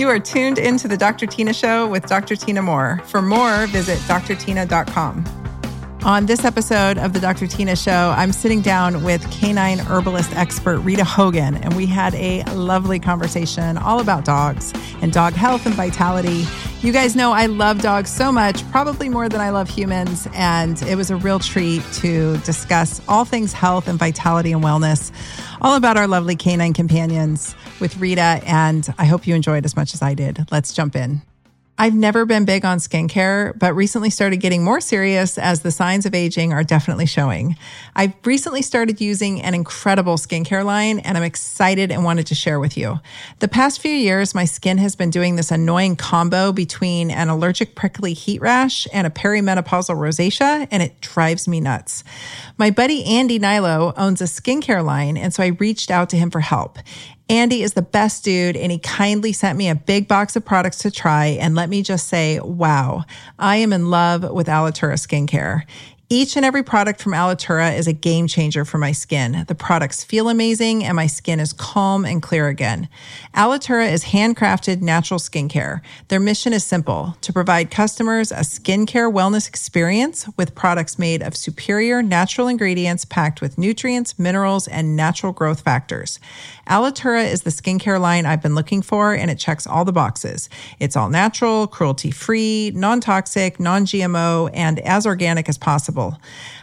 You are tuned into the Dr. Tyna Show with Dr. Tyna Moore. For more, visit drtyna.com. On this episode of the Dr. Tyna Show, I'm sitting down with canine herbalist expert Rita Hogan, and we had a lovely conversation all about dogs and dog health and vitality. You guys know I love dogs so much, probably more than I love humans, and it was a real treat to discuss all things health and vitality and wellness, all about our lovely canine companions with Rita, and I hope you enjoyed as much as I did. Let's jump in. I've never been big on skincare, but recently started getting more serious as the signs of aging are definitely showing. I've recently started using an incredible skincare line and I'm excited and wanted to share with you. The past few years, my skin has been doing this annoying combo between an allergic prickly heat rash and a perimenopausal rosacea, and it drives me nuts. My buddy Andy Hnilo owns a skincare line, and so I reached out to him for help. Andy is the best dude, and he kindly sent me a big box of products to try. And let me just say, wow, I am in love with Alitura skincare. Each and every product from Alitura is a game changer for my skin. The products feel amazing and my skin is calm and clear again. Alitura is handcrafted natural skincare. Their mission is simple to provide customers a skincare wellness experience with products made of superior natural ingredients packed with nutrients, minerals, and natural growth factors. Alitura is the skincare line I've been looking for and it checks all the boxes. It's all natural, cruelty free, non toxic, non GMO, and as organic as possible.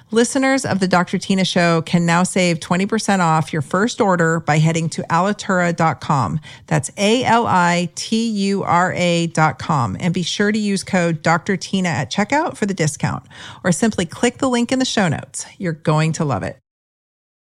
Listeners of the Dr. Tyna Show can now save 20% off your first order by heading to alitura.com. That's A L I T U R A.com. And be sure to use code Dr. Tyna at checkout for the discount, or simply click the link in the show notes. You're going to love it.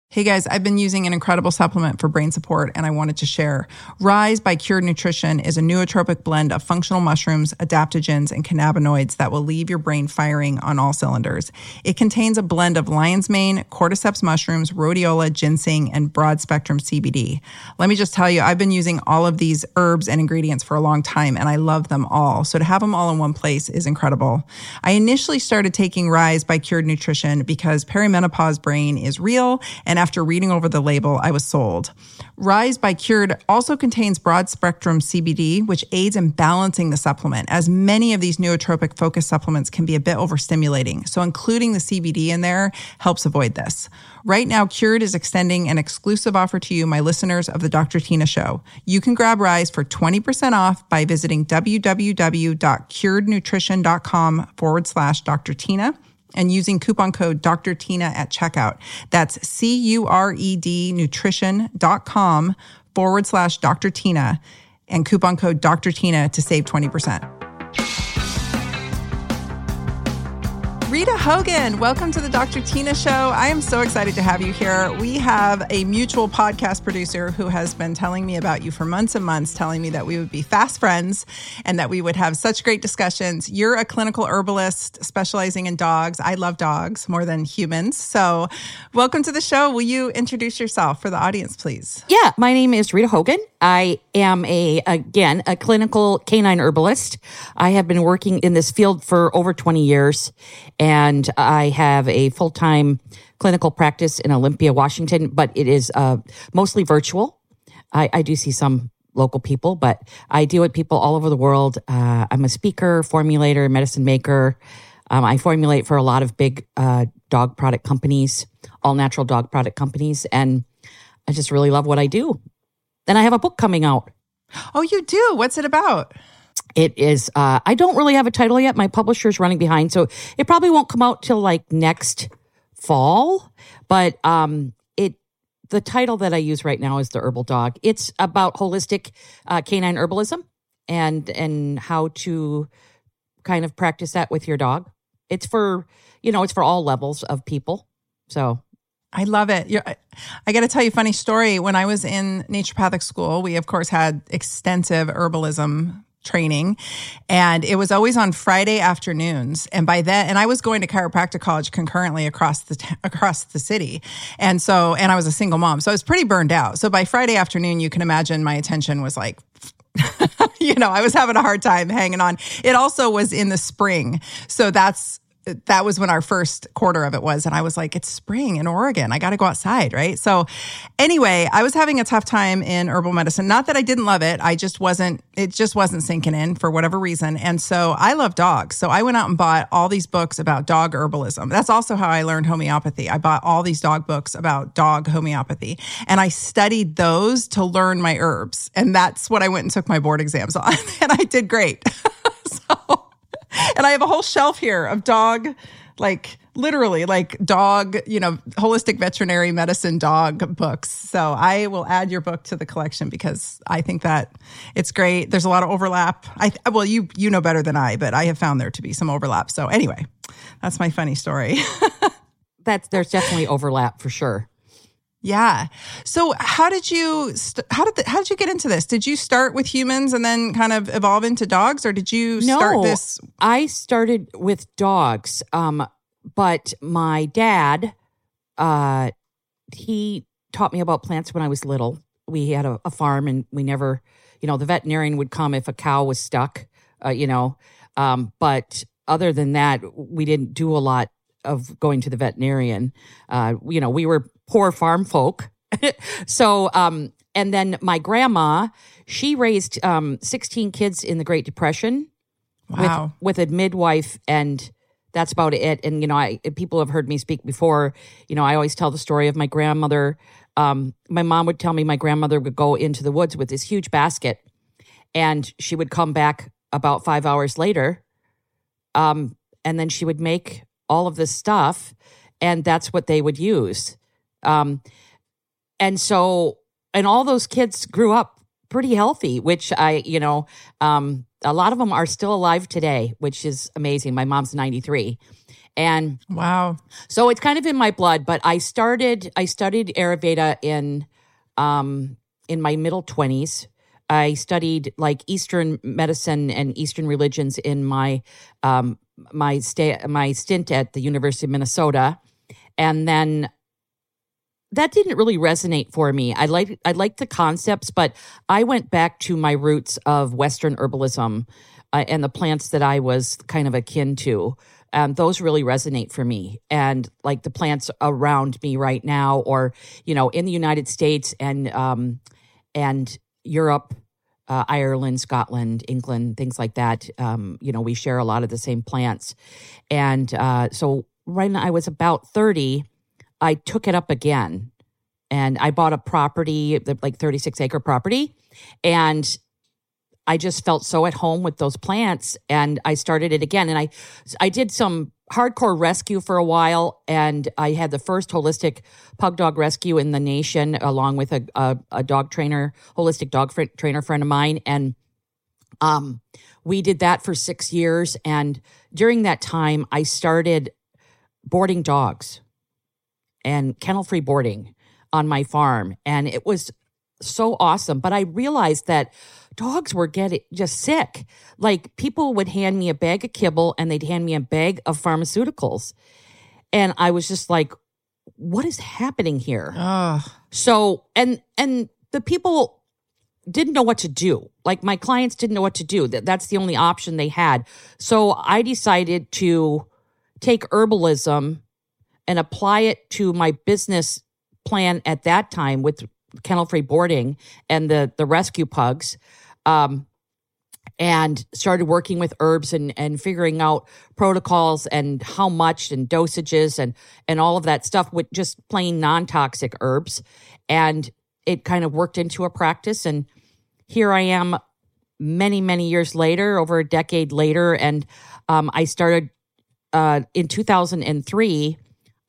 Hey guys, I've been using an incredible supplement for brain support and I wanted to share. Rise by Cured Nutrition is a nootropic blend of functional mushrooms, adaptogens, and cannabinoids that will leave your brain firing on all cylinders. It contains a blend of lion's mane, cordyceps mushrooms, rhodiola, ginseng, and broad spectrum CBD. Let me just tell you, I've been using all of these herbs and ingredients for a long time and I love them all. So to have them all in one place is incredible. I initially started taking Rise by Cured Nutrition because perimenopause brain is real and after reading over the label, I was sold. Rise by Cured also contains broad spectrum CBD, which aids in balancing the supplement, as many of these nootropic focused supplements can be a bit overstimulating. So, including the CBD in there helps avoid this. Right now, Cured is extending an exclusive offer to you, my listeners of the Dr. Tyna Show. You can grab Rise for 20% off by visiting www.curednutrition.com forward slash Dr. Tyna and using coupon code Dr. Tyna at checkout. That's C U R E D nutrition.com forward slash Dr. Tyna and coupon code Dr. Tina to save 20%. Rita Hogan, welcome to the Dr. Tyna Show. I am so excited to have you here. We have a mutual podcast producer who has been telling me about you for months and months, telling me that we would be fast friends and that we would have such great discussions. You're a clinical herbalist specializing in dogs. I love dogs more than humans. So, welcome to the show. Will you introduce yourself for the audience, please? Yeah, my name is Rita Hogan. I am a again a clinical canine herbalist. I have been working in this field for over 20 years I have a full time clinical practice in Olympia, Washington, but it is uh, mostly virtual. I, I, do see some local people, but I deal with people all over the world. Uh, I'm a speaker, formulator, medicine maker. Um, I formulate for a lot of big uh, dog product companies, all natural dog product companies, and I just really love what I do. Then I have a book coming out. Oh, you do? What's it about? It is, uh, I don't really have a title yet. My publisher is running behind. So it probably won't come out till like next fall. But, um, it, the title that I use right now is The Herbal Dog. It's about holistic uh, canine herbalism and, and how to kind of practice that with your dog. It's for, you know, it's for all levels of people. So I love it. You're, I got to tell you a funny story. When I was in naturopathic school, we of course had extensive herbalism training. And it was always on Friday afternoons. And by then and I was going to chiropractic college concurrently across the t- across the city. And so and I was a single mom. So I was pretty burned out. So by Friday afternoon you can imagine my attention was like you know I was having a hard time hanging on. It also was in the spring. So that's that was when our first quarter of it was. And I was like, it's spring in Oregon. I got to go outside. Right. So, anyway, I was having a tough time in herbal medicine. Not that I didn't love it. I just wasn't, it just wasn't sinking in for whatever reason. And so I love dogs. So I went out and bought all these books about dog herbalism. That's also how I learned homeopathy. I bought all these dog books about dog homeopathy and I studied those to learn my herbs. And that's what I went and took my board exams on. and I did great. so, and I have a whole shelf here of dog, like literally like dog, you know, holistic veterinary medicine dog books. So I will add your book to the collection because I think that it's great. There's a lot of overlap. I well, you you know better than I, but I have found there to be some overlap. So anyway, that's my funny story. that's there's definitely overlap for sure. Yeah. So how did you st- how did the, how did you get into this? Did you start with humans and then kind of evolve into dogs, or did you no, start this? I started with dogs, um, but my dad, uh, he taught me about plants when I was little. We had a, a, farm, and we never, you know, the veterinarian would come if a cow was stuck, uh, you know, um, but other than that, we didn't do a lot of going to the veterinarian. Uh, you know, we were poor farm folk. so, um, and then my grandma, she raised um, 16 kids in the Great Depression wow. with, with a midwife and that's about it. And, you know, I, people have heard me speak before, you know, I always tell the story of my grandmother. Um, my mom would tell me my grandmother would go into the woods with this huge basket and she would come back about five hours later. Um, and then she would make all of this stuff and that's what they would use. Um, and so, and all those kids grew up pretty healthy, which I, you know, um, a lot of them are still alive today, which is amazing. My mom's 93. And wow. So it's kind of in my blood, but I started, I studied Ayurveda in, um, in my middle 20s. I studied like Eastern medicine and Eastern religions in my, um, my stay, my stint at the University of Minnesota. And then that didn't really resonate for me. I like I liked the concepts, but I went back to my roots of Western herbalism uh, and the plants that I was kind of akin to. Um, those really resonate for me, and like the plants around me right now, or you know, in the United States and um, and Europe, uh, Ireland, Scotland, England, things like that. Um, you know, we share a lot of the same plants, and uh, so right now I was about thirty I took it up again and I bought a property, like 36 acre property. And I just felt so at home with those plants and I started it again. And I, I did some hardcore rescue for a while and I had the first holistic pug dog rescue in the nation along with a, a, a dog trainer, holistic dog fr- trainer friend of mine. And, um, we did that for six years. And during that time, I started boarding dogs and kennel free boarding on my farm. And it was so awesome. But I realized that dogs were getting just sick. Like people would hand me a bag of kibble and they'd hand me a bag of pharmaceuticals. And I was just like, what is happening here? Oh. So, and, and the people didn't know what to do. Like my clients didn't know what to do. That that's the only option they had. So I decided to take herbalism and apply it to my business plan at that time with kennel free boarding and the the rescue pugs um, and started working with herbs and and figuring out protocols and how much and dosages and and all of that stuff with just plain non-toxic herbs. And it kind of worked into a practice. And here I am many many years later over a decade later. And um, I started uh, in 2003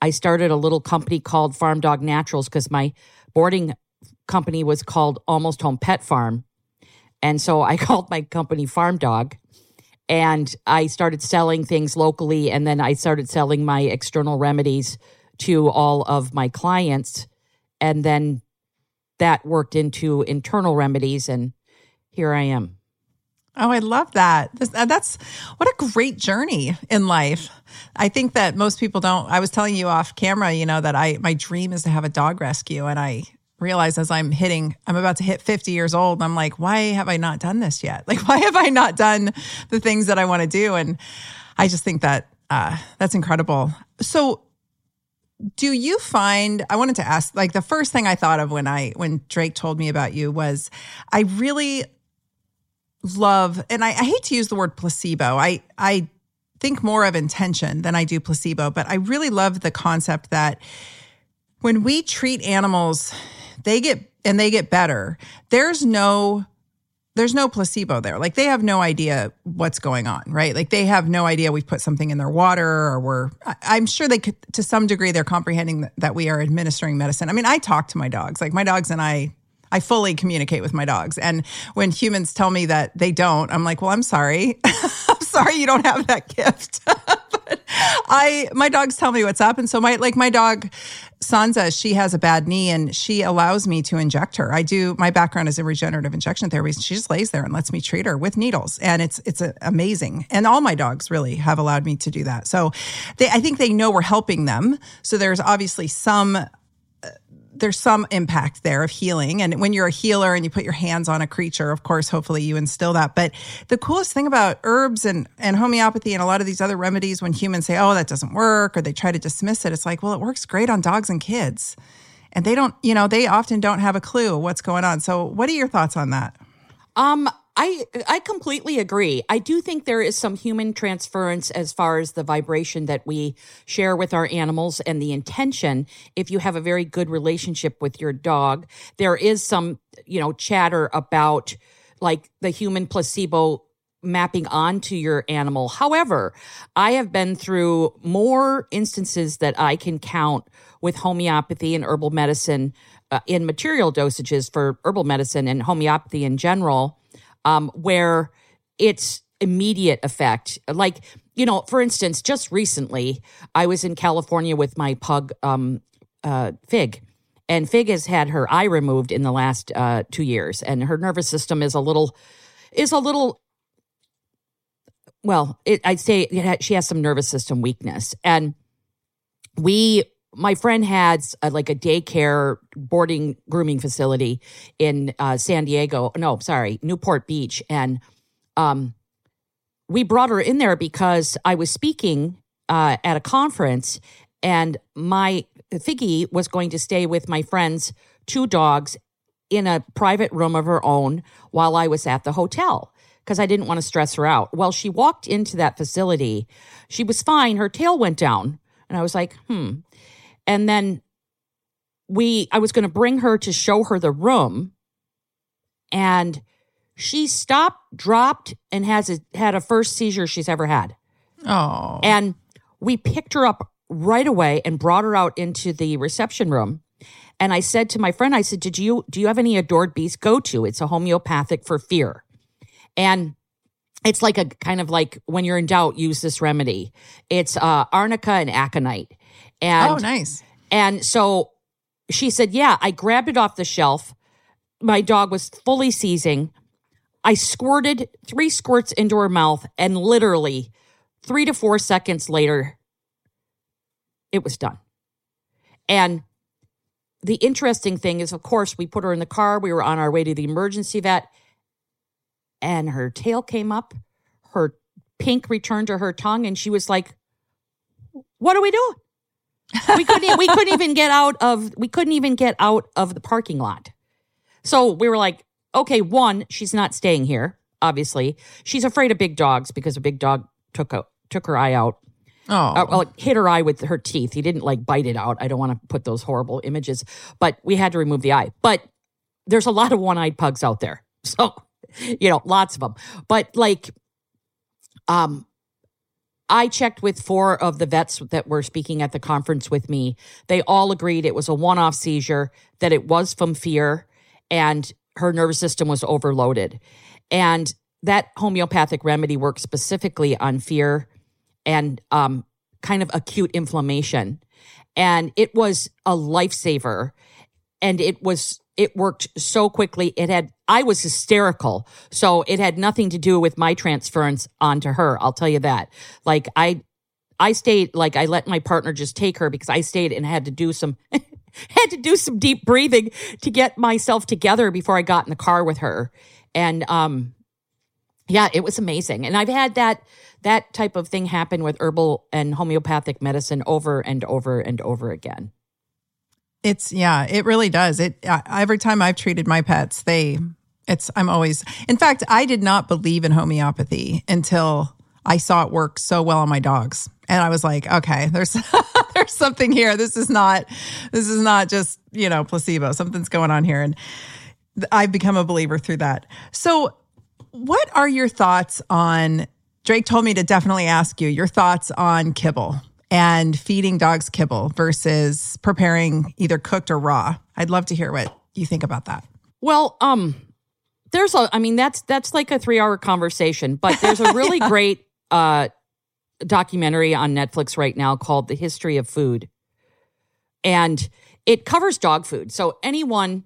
I started a little company called Farm Dog Naturals because my boarding company was called Almost Home Pet Farm. And so I called my company Farm Dog and I started selling things locally. And then I started selling my external remedies to all of my clients. And then that worked into internal remedies. And here I am. Oh, I love that. Uh, that's what a great journey in life. I think that most people don't. I was telling you off camera, you know, that I my dream is to have a dog rescue, and I realize as I'm hitting, I'm about to hit 50 years old. I'm like, why have I not done this yet? Like, why have I not done the things that I want to do? And I just think that Uh, that's incredible. So, do you find i wanted to ask like the first thing i thought of when i when drake told me about you was i really love and I, I, hate to use the word placebo i i think more of intention than i do placebo but i really love the concept that when we treat animals they get and they get better there's no there's no placebo there. Like they have no idea what's going on, right? Like they have no idea we've put something in their water or we're, I'm sure they could, to some degree, they're comprehending that we are administering medicine. I mean, I talk to my dogs, like my dogs and I, I fully communicate with my dogs. And when humans tell me that they don't, I'm like, well, I'm sorry. I'm sorry you don't have that gift. but I, my dogs tell me what's up. And so my, like my dog, Sansa, she has a bad knee and she allows me to inject her. I do my background is in regenerative injection therapy. She just lays there and lets me treat her with needles. And it's it's uh, amazing. And all my dogs really have allowed me to do that. So they I think they know we're helping them. So there's obviously some there's some impact there of healing. And when you're a healer and you put your hands on a creature, of course, hopefully you instill that. But the coolest thing about herbs and, and homeopathy and a lot of these other remedies, when humans say, oh, that doesn't work, or they try to dismiss it, it's like, well, it works great on dogs and kids. And they don't, you know, they often don't have a clue what's going on. So, what are your thoughts on that? Um, I I completely agree. I do think there is some human transference as far as the vibration that we share with our animals and the intention. If you have a very good relationship with your dog, there is some, you know, chatter about like the human placebo mapping onto your animal. However, I have been through more instances that I can count with homeopathy and herbal medicine uh, in material dosages for herbal medicine and homeopathy in general um, where it's immediate effect. Like, you know, for instance, just recently, I was in California with my pug, um, uh, Fig. And Fig has had her eye removed in the last uh, two years, and her nervous system is a little, is a little. Well, it, I'd say she has some nervous system weakness, and we my friend had a, like a daycare boarding grooming facility in uh, San Diego. No, sorry, Newport Beach, and um, we brought her in there because I was speaking uh, at a conference, and my Figgy was going to stay with my friend's two dogs in a private room of her own while I was at the hotel because I didn't want to stress her out. Well, she walked into that facility. She was fine. Her tail went down. And I was like, hmm. And then we, I was going to bring her to show her the room. And she stopped, dropped, and has a, had a first seizure she's ever had. Oh. And we picked her up right away and brought her out into the reception room. And I said to my friend, I said, Did you do you have any adored beast go to? It's a homeopathic for fear. And it's like a kind of like when you're in doubt, use this remedy. It's uh, arnica and aconite. And oh, nice. And so she said, Yeah, I grabbed it off the shelf. My dog was fully seizing. I squirted three squirts into her mouth, and literally three to four seconds later, it was done. And the interesting thing is, of course, we put her in the car. We were on our way to the emergency vet, and her tail came up. Her pink returned to her tongue, and she was like, What are we doing? We couldn't we couldn't even get out of we couldn't even get out of the parking lot. So we were like, okay, one, she's not staying here. Obviously, she's afraid of big dogs because a big dog took a took her eye out. Oh, uh, well, hit her eye with her teeth. He didn't like bite it out. I don't want to put those horrible images, but we had to remove the eye. But there's a lot of one eyed pugs out there, so you know, lots of them. But like, um, I checked with four of the vets that were speaking at the conference with me. They all agreed it was a one off seizure, that it was from fear, and her nervous system was overloaded. And that homeopathic remedy works specifically on fear and um, kind of acute inflammation. And it was a lifesaver. And it was it worked so quickly. It had, I was hysterical. So it had nothing to do with my transference onto her. I'll tell you that. Like I, I stayed, like I let my partner just take her because I stayed and had to do some, had to do some deep breathing to get myself together before I got in the car with her. And, um, Yeah, it was amazing. And I've had that that type of thing happen with herbal and homeopathic medicine over and over and over again. It's yeah, it really does. It every time I've treated my pets, they it's I'm always In fact, I did not believe in homeopathy until I saw it work so well on my dogs. And I was like, okay, there's there's something here. This is not this is not just, you know, placebo. Something's going on here and I've become a believer through that. So, what are your thoughts on Drake told me to definitely ask you your thoughts on kibble and feeding dogs kibble versus preparing either cooked or raw. I'd love to hear what you think about that. Well, um there's a I mean that's that's like a 3-hour conversation, but there's a really yeah. great uh documentary on Netflix right now called The History of Food. And it covers dog food. So anyone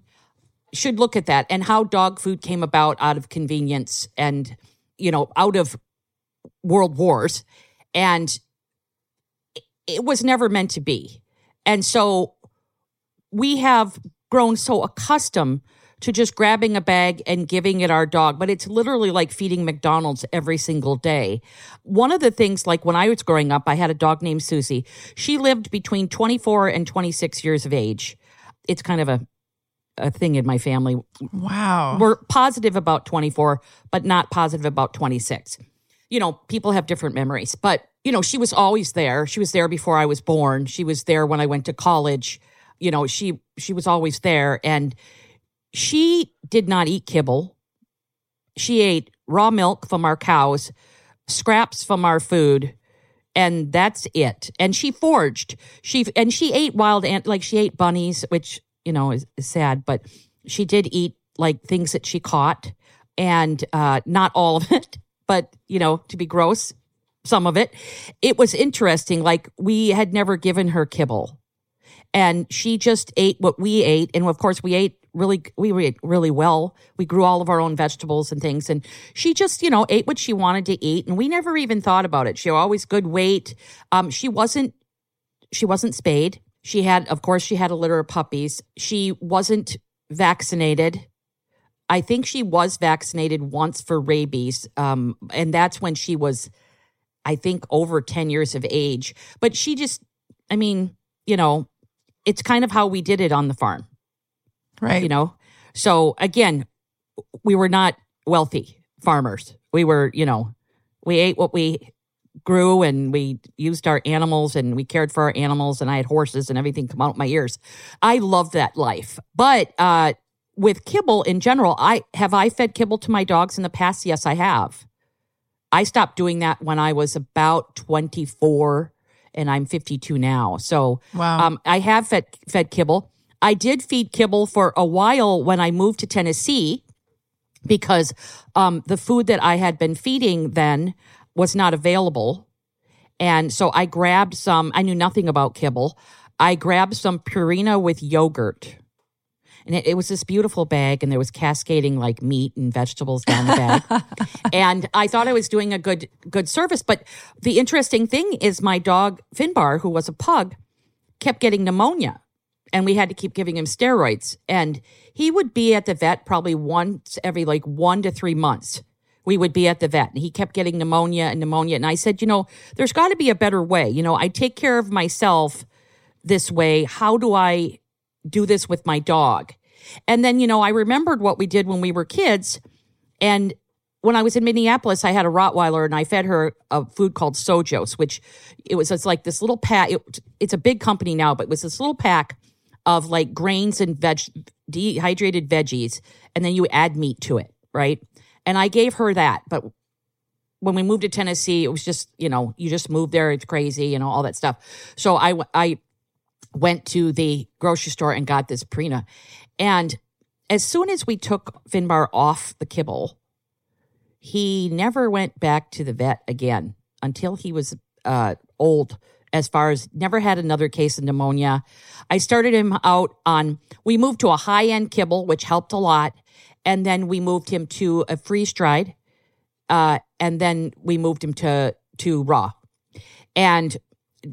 should look at that and how dog food came about out of convenience and, you know, out of world wars. And it was never meant to be. And so we have grown so accustomed to just grabbing a bag and giving it our dog, but it's literally like feeding McDonald's every single day. One of the things, like when I was growing up, I had a dog named Susie. She lived between 24 and 26 years of age. It's kind of a a thing in my family. Wow. We're positive about 24, but not positive about 26. You know, people have different memories, but you know, she was always there. She was there before I was born. She was there when I went to college. You know, she she was always there and she did not eat kibble. She ate raw milk from our cows, scraps from our food, and that's it. And she foraged. She and she ate wild ant like she ate bunnies, which you know is, is sad, but she did eat like things that she caught, and uh, not all of it, but you know to be gross, some of it. It was interesting. Like we had never given her kibble, and she just ate what we ate, and of course we ate really we ate really well. We grew all of our own vegetables and things and she just, you know, ate what she wanted to eat and we never even thought about it. She always good weight. Um she wasn't she wasn't spayed. She had of course she had a litter of puppies. She wasn't vaccinated. I think she was vaccinated once for rabies um and that's when she was I think over 10 years of age. But she just I mean, you know, it's kind of how we did it on the farm Right. You know? So again, we were not wealthy farmers. We were, you know, we ate what we grew and we used our animals and we cared for our animals and I had horses and everything come out my ears. I love that life. But uh with kibble in general, I have I fed kibble to my dogs in the past? Yes, I have. I stopped doing that when I was about 24 and I'm 52 now. So wow. um, I have fed fed kibble. I did feed kibble for a while when I moved to Tennessee because um, the food that I had been feeding then was not available. And so I grabbed some, I knew nothing about kibble. I grabbed some Purina with yogurt. And it, it was this beautiful bag, and there was cascading like meat and vegetables down the bag. and I thought I was doing a good good service. But the interesting thing is my dog Finbar, who was a pug, kept getting pneumonia and we had to keep giving him steroids. And he would be at the vet probably once every like one to three months. We would be at the vet and he kept getting pneumonia and pneumonia. And I said, you know, there's got to be a better way. You know, I take care of myself this way. How do I do this with my dog? And then, you know, I remembered what we did when we were kids. And when I was in Minneapolis, I had a Rottweiler and I fed her a food called Sojos, which it was it's like this little pack. It, it's a big company now, but it was this little pack of like grains and veg dehydrated veggies and then you add meat to it right and i gave her that but when we moved to tennessee it was just you know you just moved there it's crazy you know all that stuff so i i went to the grocery store and got this Purina and as soon as we took finbar off the kibble he never went back to the vet again until he was uh, old as far as never had another case of pneumonia. I started him out on, we moved to a high end kibble, which helped a lot. And then we moved him to a freeze dried. Uh, and then we moved him to, to raw. And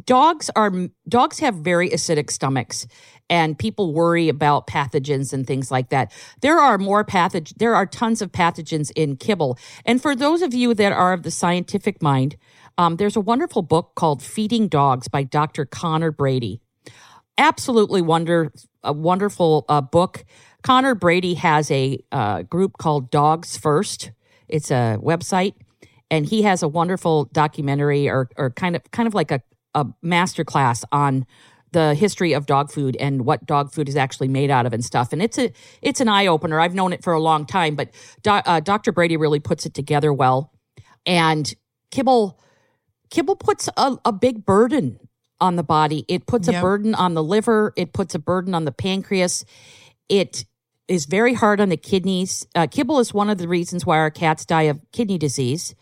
dogs are dogs have very acidic stomachs and people worry about pathogens and things like that. There are more pathogens, there are tons of pathogens in kibble. And for those of you that are of the scientific mind, um, there's a wonderful book called Feeding Dogs by Dr. Connor Brady. Absolutely wonder, a wonderful uh, book. Connor Brady has a uh, group called Dogs First. It's a website, and he has a wonderful documentary or, or kind of kind of like a, a master class on the history of dog food and what dog food is actually made out of and stuff. And it's a it's an eye opener. I've known it for a long time, but do, uh, Dr. Brady really puts it together well. And kibble kibble puts a, a big burden on the body. It puts yep. a burden on the liver. It puts a burden on the pancreas. It is very hard on the kidneys. Uh, kibble is one of the reasons why our cats die of kidney disease.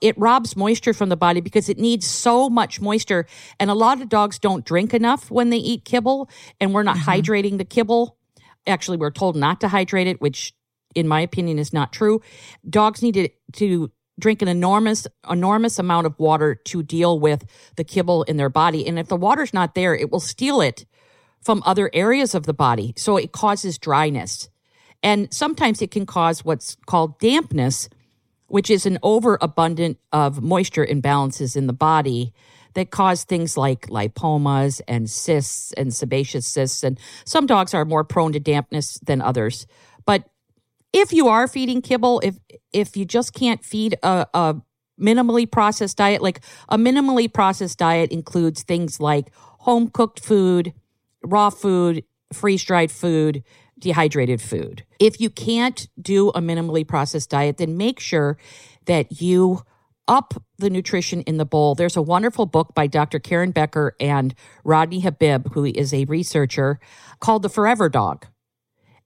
It robs moisture from the body because it needs so much moisture. And a lot of dogs don't drink enough when they eat kibble, and we're not mm-hmm. hydrating the kibble. Actually, we're told not to hydrate it, which in my opinion is not true. Dogs need to, to drink an enormous enormous amount of water to deal with the kibble in their body and if the water's not there it will steal it from other areas of the body so it causes dryness and sometimes it can cause what's called dampness which is an overabundant of moisture imbalances in the body that cause things like lipomas and cysts and sebaceous cysts. And some dogs are more prone to dampness than others. But if you are feeding kibble, if if you just can't feed a, a minimally processed diet, like a minimally processed diet includes things like home cooked food, raw food, freeze dried food, dehydrated food. If you can't do a minimally processed diet, then make sure that you up the nutrition in the bowl. There's a wonderful book by Dr. Karen Becker and Rodney Habib, who is a researcher, called The Forever Dog.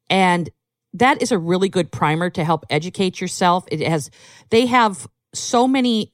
And that is a really good primer to help educate yourself. It has, they have so many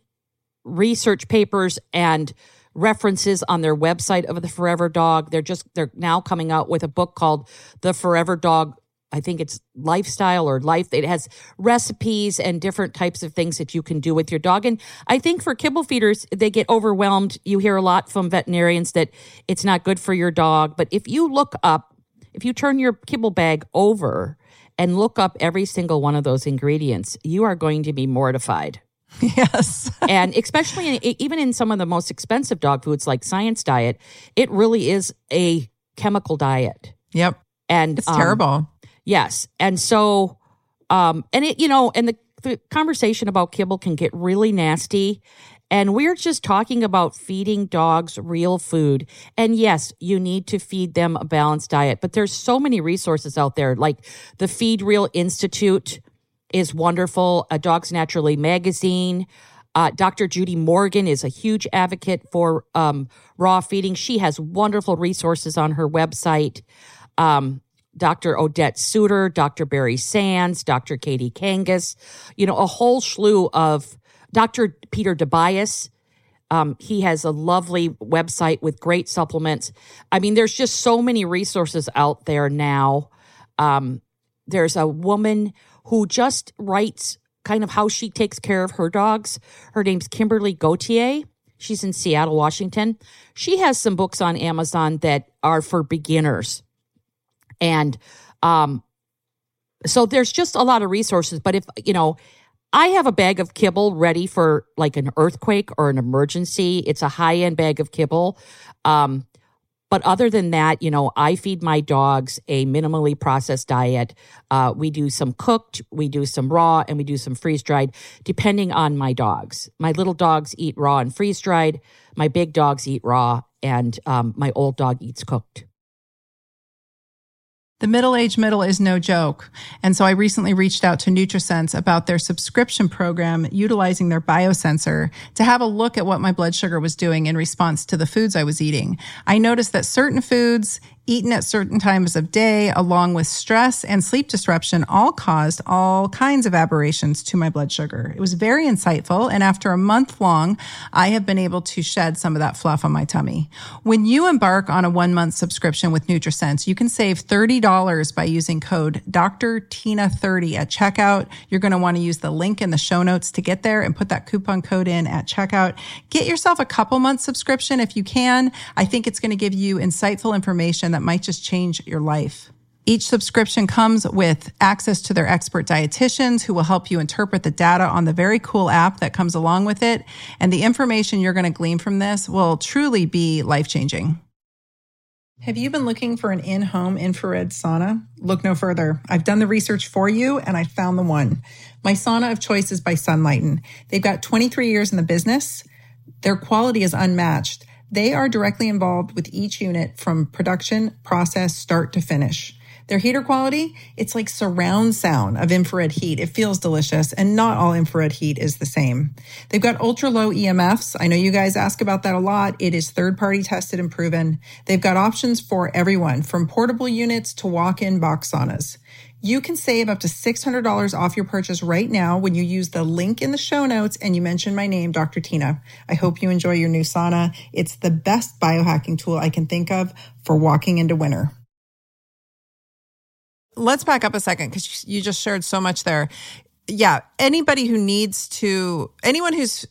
research papers and references on their website of the Forever Dog. They're just, they're now coming out with a book called The Forever Dog. I think it's lifestyle or life. It has recipes and different types of things that you can do with your dog. And I think for kibble feeders, they get overwhelmed. You hear a lot from veterinarians that it's not good for your dog. But if you look up, if you turn your kibble bag over and look up every single one of those ingredients, you are going to be mortified. Yes. and especially in, even in some of the most expensive dog foods like Science Diet, it really is a chemical diet. Yep. And it's um, terrible. Yes. And so, um, and it, you know, and the, the conversation about kibble can get really nasty. And we're just talking about feeding dogs real food. And yes, you need to feed them a balanced diet, but there's so many resources out there. Like the Feed Real Institute is wonderful. A Dogs Naturally magazine. Uh, Dr. Judy Morgan is a huge advocate for um, raw feeding. She has wonderful resources on her website. Um, Dr. Odette Suter, Dr. Barry Sands, Dr. Katie Kangas, you know, a whole slew of Dr. Peter Dobias, um, he has a lovely website with great supplements. I mean, there's just so many resources out there now. Um, there's a woman who just writes kind of how she takes care of her dogs. Her name's Kimberly Gauthier. She's in Seattle, Washington. She has some books on Amazon that are for beginners. And um, so there's just a lot of resources. But if, you know, I have a bag of kibble ready for like an earthquake or an emergency. It's a high end bag of kibble. Um, but other than that, you know, I feed my dogs a minimally processed diet. Uh, we do some cooked, we do some raw, and we do some freeze dried, depending on my dogs. My little dogs eat raw and freeze dried. My big dogs eat raw, and um, my old dog eats cooked. The middle age middle is no joke. And so I recently reached out to NutriSense about their subscription program utilizing their biosensor to have a look at what my blood sugar was doing in response to the foods I was eating. I noticed that certain foods eaten at certain times of day, along with stress and sleep disruption, all caused all kinds of aberrations to my blood sugar. It was very insightful. And after a month long, I have been able to shed some of that fluff on my tummy. When you embark on a one month subscription with NutriSense, you can save $30 $30 by using code Dr. Tyna 30 at checkout. You're going to want to use the link in the show notes to get there and put that coupon code in at checkout. Get yourself a couple months subscription if you can. I think it's going to give you insightful information that might just change your life. Each subscription comes with access to their expert dietitians who will help you interpret the data on the very cool app that comes along with it. And the information you're going to glean from this will truly be life changing. Have you been looking for an in home infrared sauna? Look no further. I've done the research for you and I found the one. My sauna of choice is by Sunlighten. They've got 23 years in the business. Their quality is unmatched. They are directly involved with each unit from production, process, start to finish. Their heater quality, it's like surround sound of infrared heat. It feels delicious and not all infrared heat is the same. They've got ultra low EMFs. I know you guys ask about that a lot. It is third party tested and proven. They've got options for everyone from portable units to walk in box saunas. You can save up to $600 off your purchase right now when you use the link in the show notes and you mention my name, Dr. Tyna. I hope you enjoy your new sauna. It's the best biohacking tool I can think of for walking into winter let's back up a second because you just shared so much there. Yeah, anybody who needs to, anyone who's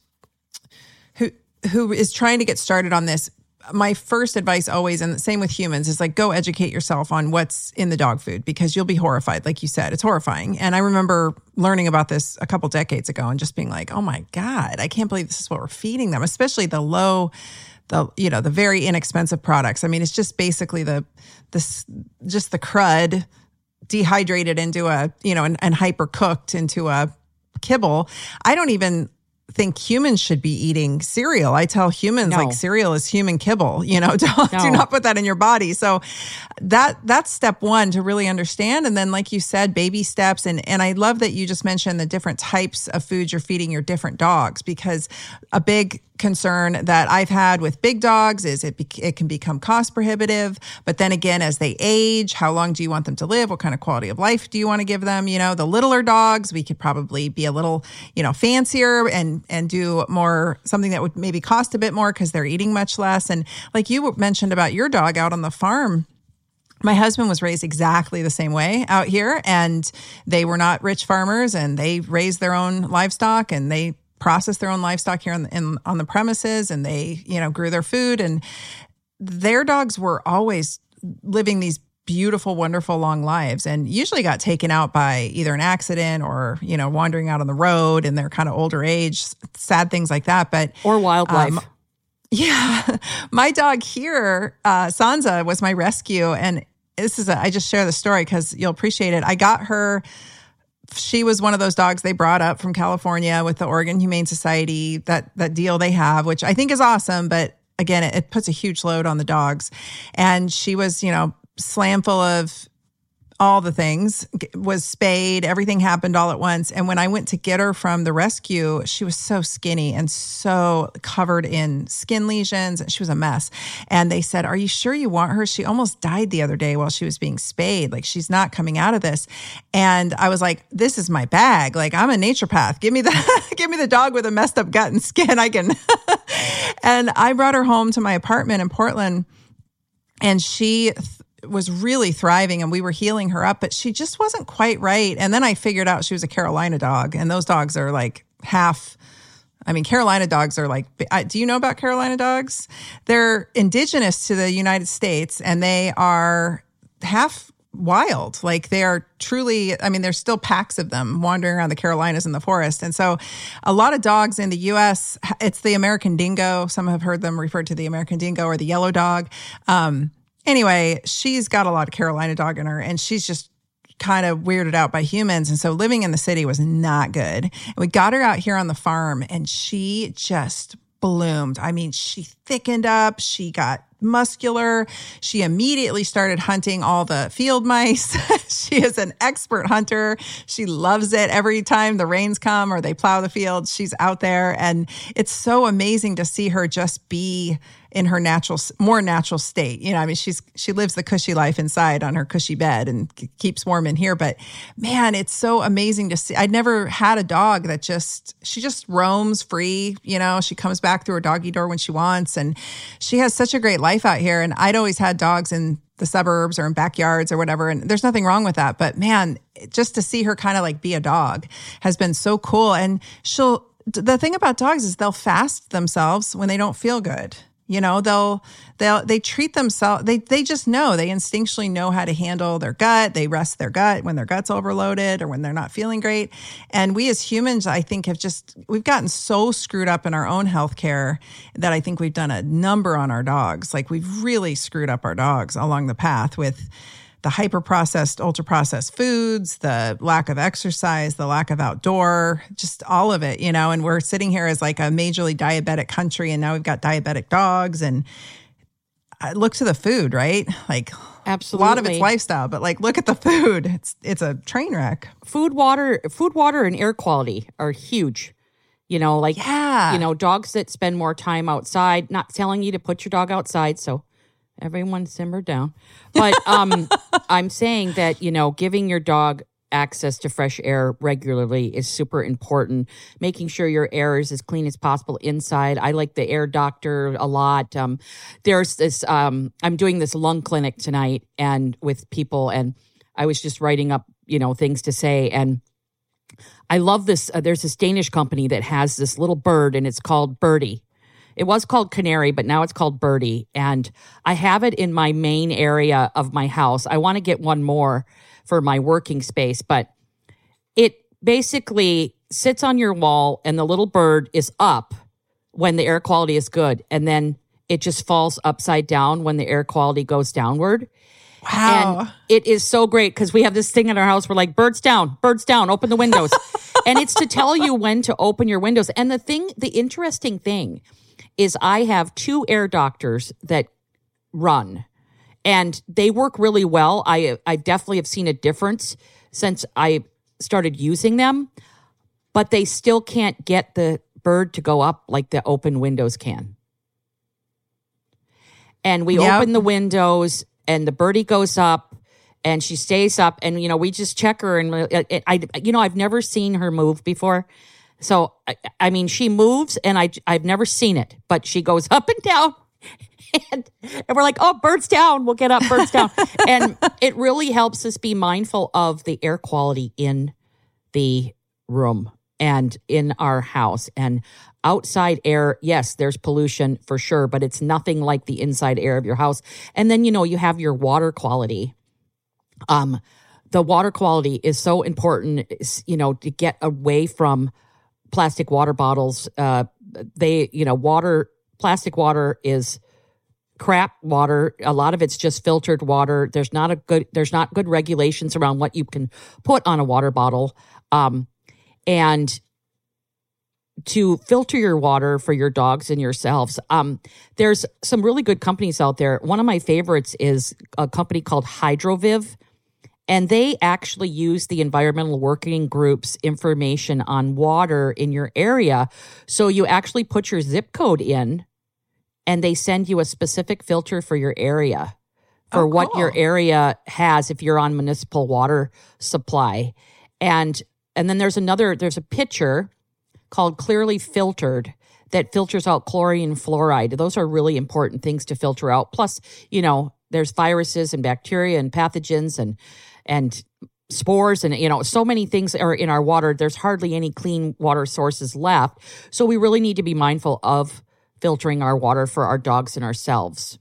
who who is trying to get started on this, my first advice always, and the same with humans, is like go educate yourself on what's in the dog food because you'll be horrified. Like you said, it's horrifying. And I remember learning about this a couple decades ago and just being like, oh my God, I can't believe this is what we're feeding them, especially the low the you know the very inexpensive products i mean it's just basically the this just the crud dehydrated into a, you know, and, and hyper cooked into a kibble. I don't even think humans should be eating cereal. I tell humans no. like cereal is human kibble, you know, don't, no. do not put that in your body. So that that's step 1 to really understand and then like you said baby steps and and I love that you just mentioned the different types of foods you're feeding your different dogs because a big concern that I've had with big dogs is it be, it can become cost prohibitive. But then again, as they age, how long do you want them to live? What kind of quality of life do you want to give them? You know, the littler dogs, we could probably be a little, you know, fancier and and do more something that would maybe cost a bit more because they're eating much less. And like you mentioned about your dog out on the farm my husband was raised exactly the same way out here and they were not rich farmers and they raised their own livestock and they process their own livestock here on the, in, on the premises and they, you know, grew their food and their dogs were always living these beautiful, wonderful long lives and usually got taken out by either an accident or, you know, wandering out on the road in their kind of older age, sad things like that. But or wildlife. Um, yeah. My dog here, uh, Sansa, was my rescue. And this is, a, I just share the story because you'll appreciate it. I got her she was one of those dogs they brought up from California with the Oregon Humane Society, that that deal they have, which I think is awesome, but again, it, it puts a huge load on the dogs. And she was, you know, slam full of all the things was spayed everything happened all at once. And when i went to get her from the rescue she was so skinny and so covered in skin lesions she was a mess. And they said are you sure you want her? She almost died the other day while she was being spayed. Like she's not coming out of this. And i was like this is my bag. Like i'm a naturopath. Give me the give me the dog with a messed up gut and skin. I can and i brought her home to my apartment in portland and she was really thriving and we were healing her up, but she just wasn't quite right. And then I figured out she was a Carolina dog, and those dogs are like half. I mean, Carolina dogs are like, do you know about Carolina dogs? They're indigenous to the United States and they are half wild. Like they are truly, I mean, there's still packs of them wandering around the Carolinas in the forest. And so a lot of dogs in the US, it's the American dingo. Some have heard them referred to the American dingo or the yellow dog. Um, Anyway, she's got a lot of Carolina dog in her and she's just kind of weirded out by humans. And so living in the city was not good. And we got her out here on the farm and she just bloomed. I mean, she thickened up, she got muscular. She immediately started hunting all the field mice. she is an expert hunter. She loves it. Every time the rains come or they plow the fields, she's out there. And it's so amazing to see her just be in her natural, more natural state. You know, I mean, she's, she lives the cushy life inside on her cushy bed and keeps warm in here. But man, it's so amazing to see. I'd never had a dog that just, she just roams free. You know, she comes back through her doggy door when she wants. And she has such a great life out here. And I'd always had dogs in the suburbs or in backyards or whatever. And there's nothing wrong with that. But man, just to see her kind of like be a dog has been so cool. And she'll, the thing about dogs is they'll fast themselves when they don't feel good. You know, they'll they'll they treat themselves they they just know, they instinctually know how to handle their gut. They rest their gut when their gut's overloaded or when they're not feeling great. And we as humans, I think, have just we've gotten so screwed up in our own healthcare that I think we've done a number on our dogs. Like we've really screwed up our dogs along the path with the hyper processed, ultra processed foods, the lack of exercise, the lack of outdoor, just all of it, you know. And we're sitting here as like a majorly diabetic country, and now we've got diabetic dogs. And uh, look to the food, right? Like, absolutely, a lot of it's lifestyle, but like, look at the food. It's it's a train wreck. Food, water, food, water, and air quality are huge. You know, like yeah. you know, dogs that spend more time outside. Not telling you to put your dog outside, so everyone simmer down. But um, I'm saying that, you know, giving your dog access to fresh air regularly is super important. Making sure your air is as clean as possible inside. I like the air doctor a lot. Um, there's this, um, I'm doing this lung clinic tonight and with people, and I was just writing up, you know, things to say. And I love this. Uh, there's this Danish company that has this little bird and it's called Birdie it was called Canary, but now it's called Birdie. And I have it in my main area of my house. I want to get one more for my working space, but it basically sits on your wall and the little bird is up when the air quality is good. And then it just falls upside down when the air quality goes downward. Wow. And it is so great because we have this thing in our house. We're like, birds down, birds down, open the windows. and it's to tell you when to open your windows. And the thing, the interesting thing is I have two air doctors that run and they work really well. I I definitely have seen a difference since I started using them, but they still can't get the bird to go up like the open windows can. And we yep. open the windows and the birdie goes up and she stays up and you know we just check her and I, I you know I've never seen her move before so, I, I mean, she moves and I, I've never seen it, but she goes up and down. And, and we're like, oh, birds down. We'll get up, birds down. and it really helps us be mindful of the air quality in the room and in our house. And outside air, yes, there's pollution for sure, but it's nothing like the inside air of your house. And then, you know, you have your water quality. Um, the water quality is so important, you know, to get away from plastic water bottles. Uh, they, you know, water, plastic water is crap water. A lot of it's just filtered water. There's not a good, there's not good regulations around what you can put on a water bottle. Um, and to filter your water for your dogs and yourselves. Um, there's some really good companies out there. One of my favorites is a company called Hydroviv. And they actually use the environmental working group's information on water in your area. So you actually put your zip code in and they send you a specific filter for your area for oh, cool. what your area has if you're on municipal water supply. And and then there's another there's a pitcher called Clearly Filtered that filters out chlorine and fluoride. Those are really important things to filter out. Plus, you know, there's viruses and bacteria and pathogens and and spores and you know so many things are in our water. There's hardly any clean water sources left. So we really need to be mindful of filtering our water for our dogs and ourselves.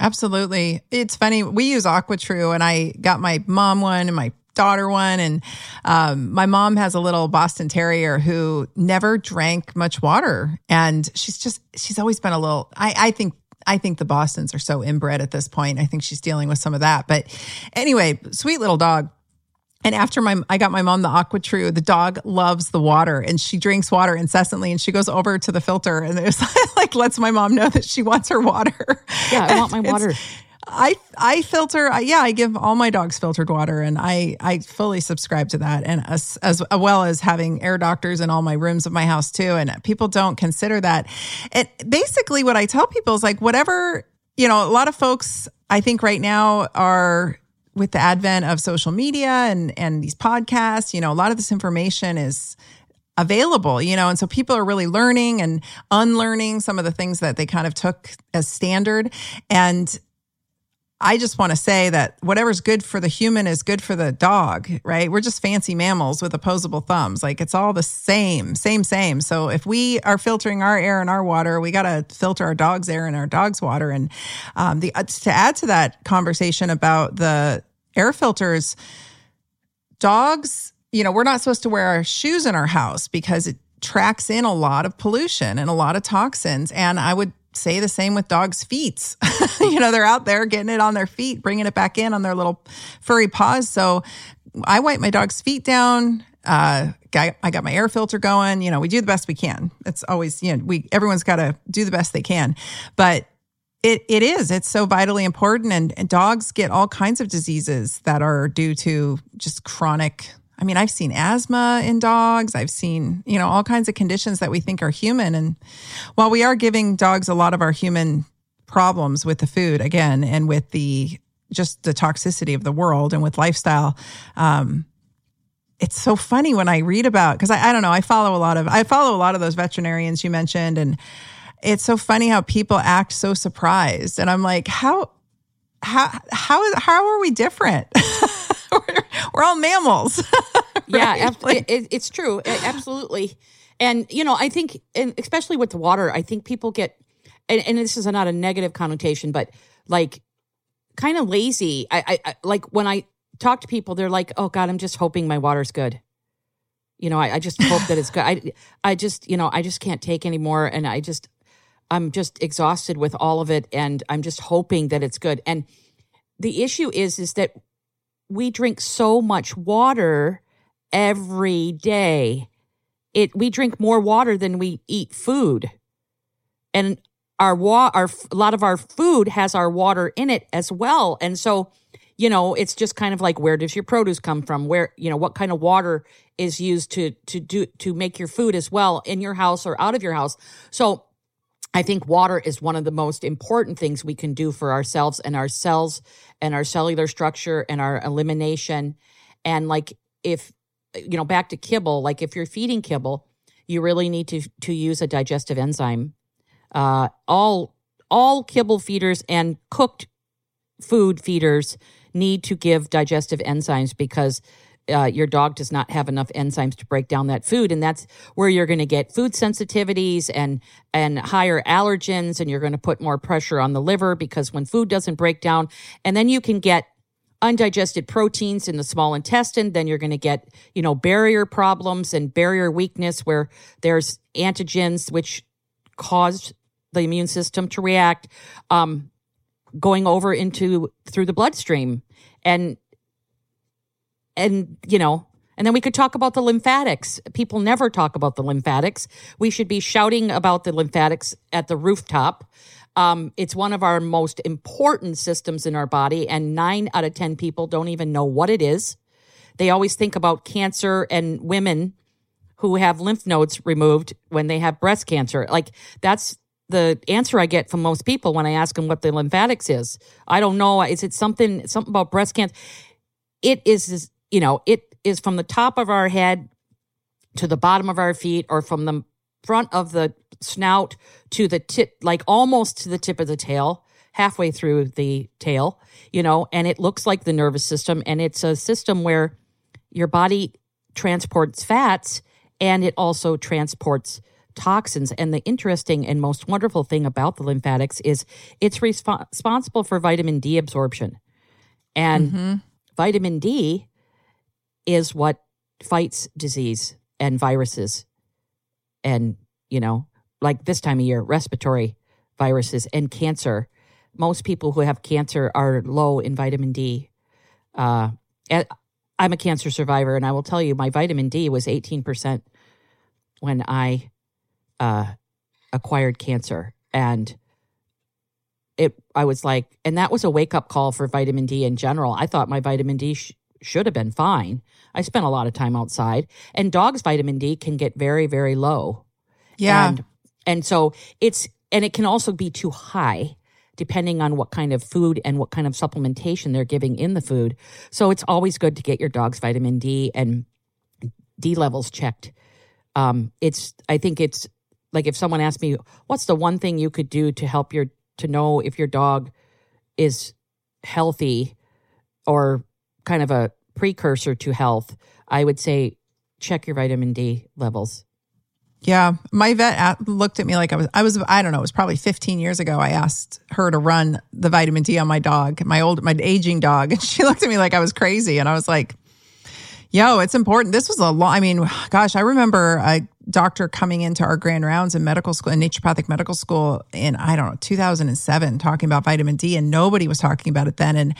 Absolutely. It's funny we use AquaTru and i got my mom one and my daughter one and um, my mom has a little boston terrier who never drank much water and she's just she's always been a little i, I think I think the Bostons are so inbred at this point. I think she's dealing with some of that. But anyway, sweet little dog. And after my, I got my mom the AquaTru. The dog loves the water, and she drinks water incessantly. And she goes over to the filter, and it's like lets my mom know that she wants her water. Yeah, I want my water. I I filter. Yeah, I give all my dogs filtered water, and I I fully subscribe to that, and as as uh, well as having air doctors in all my rooms of my house too. And people don't consider that. And basically, what I tell people is like whatever you know. A lot of folks, I think, right now are with the advent of social media and and these podcasts. You know, a lot of this information is available, you know, and so people are really learning and unlearning some of the things that they kind of took as standard. And I just want to say that whatever's good for the human is good for the dog, right? We're just fancy mammals with opposable thumbs. Like it's all the same, same, same. So if we are filtering our air and our water, we got to filter our dog's air and our dog's water. And um, the uh, to add to that conversation about the air filters, dogs, you know, we're not supposed to wear our shoes in our house because it tracks in a lot of pollution and a lot of toxins. And I would say the same with dogs' feet. you know, they're out there getting it on their feet, bringing it back in on their little furry paws. So I wipe my dog's feet down. Uh, I got my air filter going. You know, we do the best we can. It's always, you know, we everyone's got to do the best they can. But it it is. It's so vitally important, and, and dogs get all kinds of diseases that are due to just chronic I mean, I've seen asthma in dogs. I've seen, you know, all kinds of conditions that we think are human. And while we are giving dogs a lot of our human problems with the food again, and with the just the toxicity of the world and with lifestyle, um, it's so funny when I read about because I, I don't know I follow a lot of I follow a lot of those veterinarians you mentioned and it's so funny how people act so surprised and I'm like how how how how are we different we're, we're all mammals. right? Yeah, it, it, it's true. absolutely. And, you know, I think, and especially with the water, I think people get, and, and this is not a negative connotation, but like kind of lazy. I, I, I, like when I talk to people, they're like, oh God, I'm just hoping my water's good. You know, I, I just hope that it's good. I, I just, you know, I just can't take anymore. And I just, I'm just exhausted with all of it. And I'm just hoping that it's good. And the issue is, is that we drink so much water every day. It we drink more water than we eat food. And our wa- our a lot of our food has our water in it as well. And so, you know, it's just kind of like where does your produce come from? Where, you know, what kind of water is used to to do to make your food as well in your house or out of your house. So, I think water is one of the most important things we can do for ourselves and our cells and our cellular structure and our elimination. And like if you know, back to kibble, like if you're feeding kibble, you really need to to use a digestive enzyme. Uh, all all kibble feeders and cooked food feeders need to give digestive enzymes because uh, your dog does not have enough enzymes to break down that food. And that's where you're going to get food sensitivities and and higher allergens and you're going to put more pressure on the liver because when food doesn't break down and then you can get undigested proteins in the small intestine. Then you're going to get you know barrier problems and barrier weakness where there's antigens which cause the immune system to react um, going over into through the bloodstream. And and you know and then we could talk about the lymphatics. People never talk about the lymphatics. We should be shouting about the lymphatics at the rooftop. Um, it's one of our most important systems in our body, and nine out of 10 people don't even know what it is. They always think about cancer and women who have lymph nodes removed when they have breast cancer. Like, that's the answer I get from most people when I ask them what the lymphatics is. I don't know. Is it something, something about breast cancer? It is you know, it is from the top of our head to the bottom of our feet or from the front of the snout to the tip, like almost to the tip of the tail, halfway through the tail, you know, and it looks like the nervous system. And it's a system where your body transports fats and it also transports toxins. And the interesting and most wonderful thing about the lymphatics is it's resp- responsible for vitamin D absorption. And mm-hmm. vitamin D is what fights disease and viruses and, you know, like this time of year, respiratory viruses and cancer. Most people who have cancer are low in vitamin D. Uh, I'm a cancer survivor, and I will tell you, my vitamin D was 18% when I uh, acquired cancer. And it, I was like, and that was a wake up call for vitamin D in general. I thought my vitamin D sh- should have been fine. I spent a lot of time outside, and dogs' vitamin D can get very, very low. Yeah. And, and so it's, and it can also be too high depending on what kind of food and what kind of supplementation they're giving in the food. So it's always good to get your dog's vitamin D and D levels checked. Um, it's, I think it's like if someone asked me, what's the one thing you could do to help your, to know if your dog is healthy or kind of a precursor to health, I would say check your vitamin D levels. Yeah, my vet looked at me like I was I was I don't know, it was probably 15 years ago I asked her to run the vitamin D on my dog, my old my aging dog, and she looked at me like I was crazy. And I was like Yo, it's important. This was a long, I mean, gosh, I remember a doctor coming into our grand rounds in medical school, in naturopathic medical school in, I don't know, 2007, talking about vitamin D, and nobody was talking about it then. And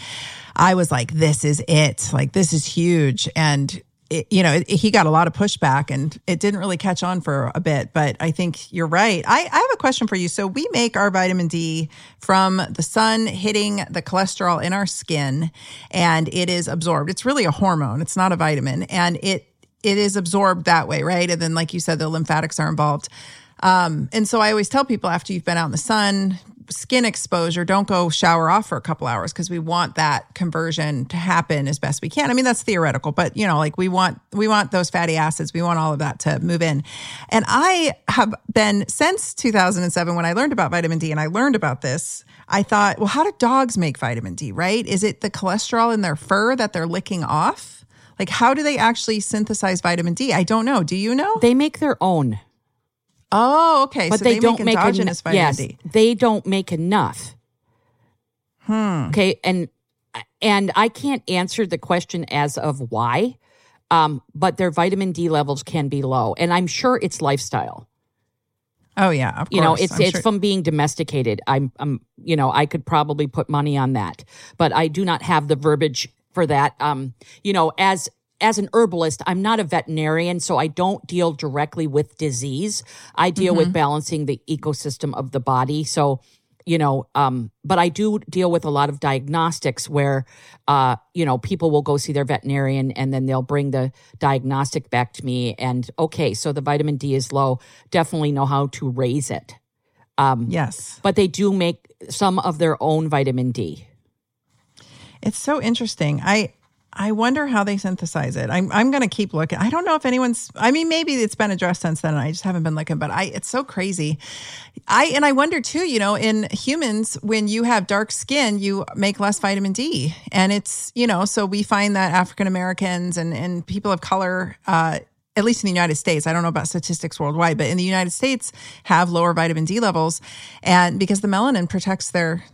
I was like, this is it. Like, this is huge. And it, you know, it, he got a lot of pushback and it didn't really catch on for a bit. But I think you're right. I, I have a question for you. So we make our vitamin D from the sun hitting the cholesterol in our skin and it is absorbed. It's really a hormone, it's not a vitamin. And it it is absorbed that way, right? And then, like you said, the lymphatics are involved. Um, and so I always tell people after you've been out in the sun, skin exposure, don't go shower off for a couple hours because we want that conversion to happen as best we can. I mean, that's theoretical, but you know, like we want we want those fatty acids, we want all of that to move in. And I have been since 2007 when I learned about vitamin D and I learned about this, I thought, well, how do dogs make vitamin D, right? Is it the cholesterol in their fur that they're licking off? Like how do they actually synthesize vitamin D? I don't know. Do you know? They make their own. Oh, okay. But so they, they, don't make make endogenous en- vitamin yes, D. they don't make enough. Hmm. Okay, and and I can't answer the question as of why, um, but their vitamin D levels can be low, and I'm sure it's lifestyle. Oh yeah, of course. You know, it's I'm it's sure- from being domesticated. I'm, I'm, you know, I could probably put money on that, but I do not have the verbiage for that. Um, you know, as as an herbalist, I'm not a veterinarian, so I don't deal directly with disease. I deal with balancing the ecosystem of the body. So, you know, um, but I do deal with a lot of diagnostics where, uh, you know, people will go see their veterinarian and then they'll bring the diagnostic back to me. And okay, so the vitamin D is low. Definitely know how to raise it. Um, yes. but they do make some of their own vitamin D. It's so interesting. I I wonder how they synthesize it. I'm I'm to keep looking. I don't know if anyone's. I mean, maybe it's been addressed since then. And I just haven't been looking. But I, it's so crazy. I and I wonder too. You know, in humans, when you have dark skin, you make less vitamin D, and it's you know. So we find that African Americans and and people of color. Uh, at least in the United States, I don't know about statistics worldwide, but in the United States, have lower vitamin D levels, and because the melanin protects their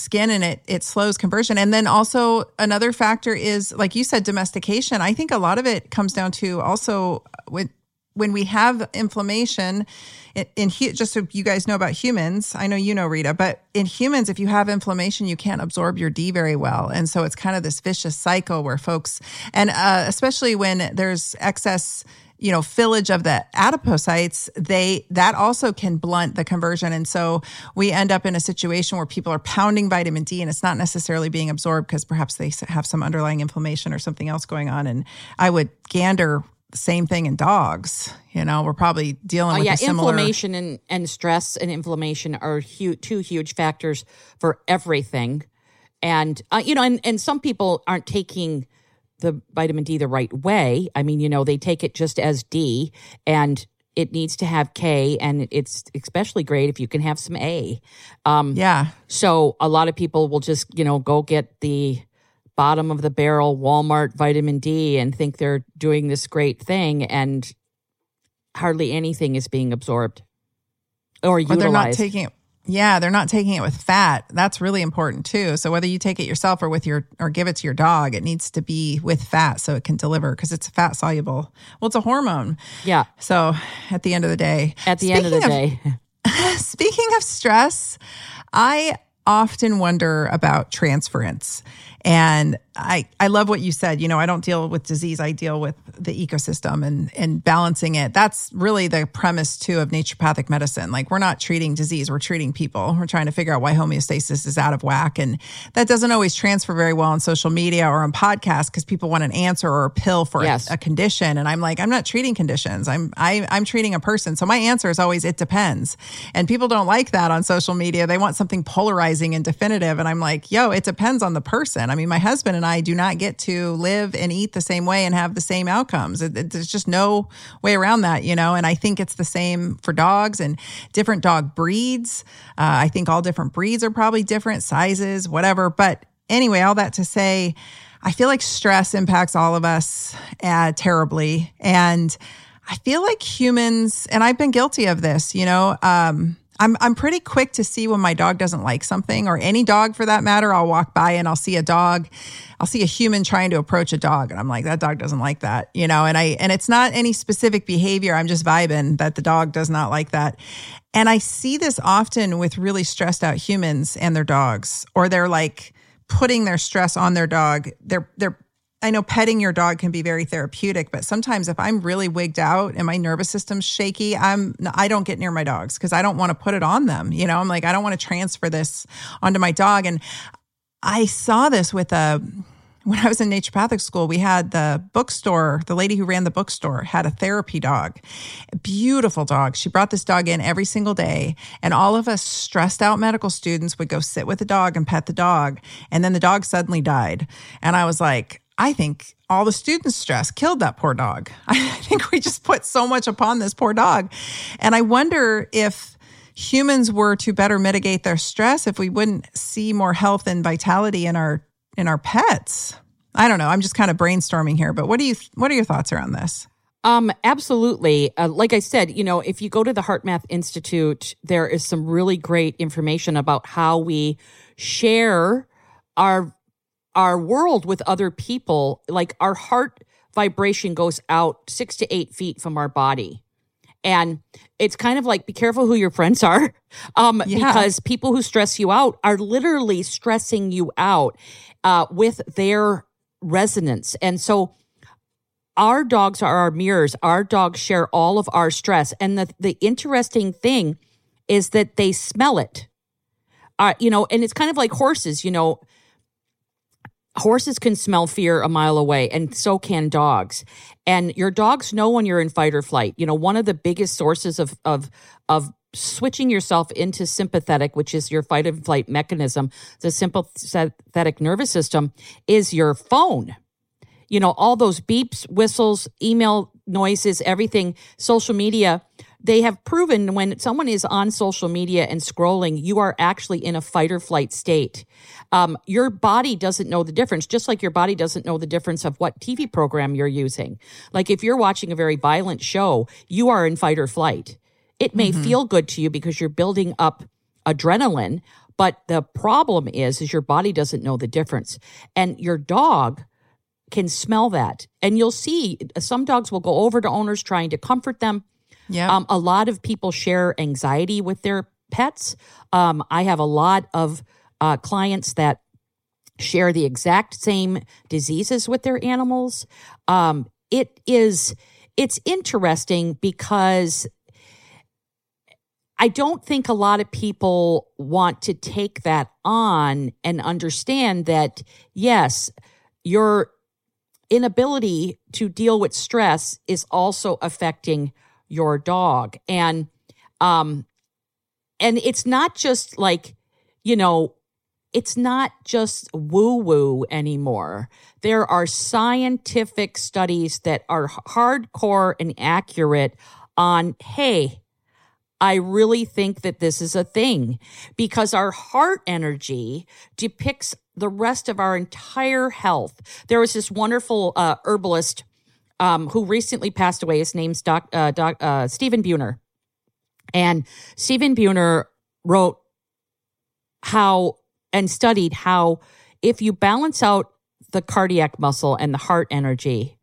skin and it it slows conversion. And then also another factor is like you said domestication. I think a lot of it comes down to also when when we have inflammation in, in just so you guys know about humans i know you know rita but in humans if you have inflammation you can't absorb your d very well. And so it's kind of this vicious cycle where folks and uh, especially when there's excess you know fillage of the adipocytes they that also can blunt the conversion and so we end up in a situation where people are pounding vitamin d and it's not necessarily being absorbed because perhaps they have some underlying inflammation or something else going on and i would gander the same thing in dogs you know we're probably dealing Oh with yeah, a similar inflammation and, and stress and inflammation are hu- two huge factors for everything. And uh, you know, and, and some people aren't taking the vitamin D the right way. I mean, you know, they take it just as D and it needs to have K and it's especially great if you can have some A. Um, yeah so a lot of people will just, you know, go get the bottom of the barrel Walmart vitamin D and think they're doing this great thing and hardly anything is being absorbed or or utilized. they're not taking it yeah they're not taking it with fat that's really important too so whether you take it yourself or with your or give it to your dog it needs to be with fat so it can deliver because it's fat soluble well it's a hormone yeah. so at the end of the day At the end of the Speaking day. Speaking of stress, I often wonder about transference. And I, I love what you said. You know, I don't deal with disease, I deal with the ecosystem and, and balancing it. That's really the premise, too, of naturopathic medicine. Like, we're not treating disease, we're treating people. We're trying to figure out why homeostasis is out of whack. And that doesn't always transfer very well on social media or on podcasts because people want an answer or a pill for a- Yes. a, condition. And I'm like, I'm not treating conditions. I'm I, I'm treating a person. So my answer is always it depends. And people don't like that on social media. They want something polarizing and definitive. And I'm like, yo, it depends on the person. I mean, my husband and I do not get to live and eat the same way and have the same outcomes. It, it- there's just no way around that, you know. And I think it's the same for dogs and different dog breeds. Uh, I think all different breeds are probably different sizes, whatever. But anyway, all that to say, I feel like stress impacts all of us uh, terribly. And I feel like humans, and I've been guilty of this, you know, um, I'm I'm pretty quick to see when my dog doesn't like something or any dog for that matter. I'll walk by and I'll see a dog, I'll see a human trying to approach a dog and I'm like that dog doesn't like that, you know, and I and it's not any specific behavior. I'm just vibing that the dog does not like that. And I see this often with really stressed out humans and their dogs or they're like putting their stress on their dog. They're they're I know petting your dog can be very therapeutic, but sometimes if I'm really wigged out and my nervous system's shaky, I'm I don't get near my dogs because I don't want to put it on them. You know, I'm like I don't want to transfer this onto my dog. And I saw this with a when I was in naturopathic school, we had the bookstore, the lady who ran the bookstore had a therapy dog, a beautiful dog. She brought this dog in every single day. And all of us stressed out medical students would go sit with the dog and pet the dog. And then the dog suddenly died. And I was like, I think all the students' stress killed that poor dog. I think we just put so much upon this poor dog. And I wonder if humans were to better mitigate their stress, if we wouldn't see more health and vitality in our in our pets. I don't know. I'm just kind of brainstorming here, but what do you what are your thoughts around this? Um, absolutely. Uh, like I said, you know, if you go to the HeartMath Institute, there is some really great information about how we share our our world with other people, like our heart vibration goes out six to eight feet from our body. And it's kind of like be careful who your friends are. Um, yeah. because people who stress you out are literally stressing you out uh, with their resonance. And so our dogs are our mirrors. Our dogs share all of our stress. And the, the interesting thing is that they smell it. Uh, you know, and it's kind of like horses, you know, horses can smell fear a mile away and so can dogs. And your dogs know when you're in fight or flight. You know one of the biggest sources of of of switching yourself into sympathetic which is your fight or flight mechanism the sympathetic nervous system is your phone. You know all those beeps whistles email noises everything social media they have proven when someone is on social media and scrolling, you are actually in a fight or flight state. Um, your body doesn't know the difference, just like your body doesn't know the difference of what TV program you're using. Like if you're watching a very violent show, you are in fight or flight. It may mm-hmm. feel good to you because you're building up adrenaline, but the problem is, is your body doesn't know the difference. And your dog can smell that. And you'll see some dogs will go over to owners trying to comfort them yeah. Um, a lot of people share anxiety with their pets. Um, I have a lot of uh, clients that share the exact same diseases with their animals. Um, it is it's interesting because I don't think a lot of people want to take that on and understand that yes, your inability to deal with stress is also affecting your dog. And um and it's not just like, you know, it's not just woo woo anymore. There are scientific studies that are hardcore and accurate on, hey, I really think that this is a thing because our heart energy depicts the rest of our entire health. There was this wonderful uh, herbalist um, who recently passed away. His name's Doc, uh, Doc, uh, Stephen Buhner. And Stephen Buhner wrote how and studied how if you balance out the cardiac muscle and the heart energy,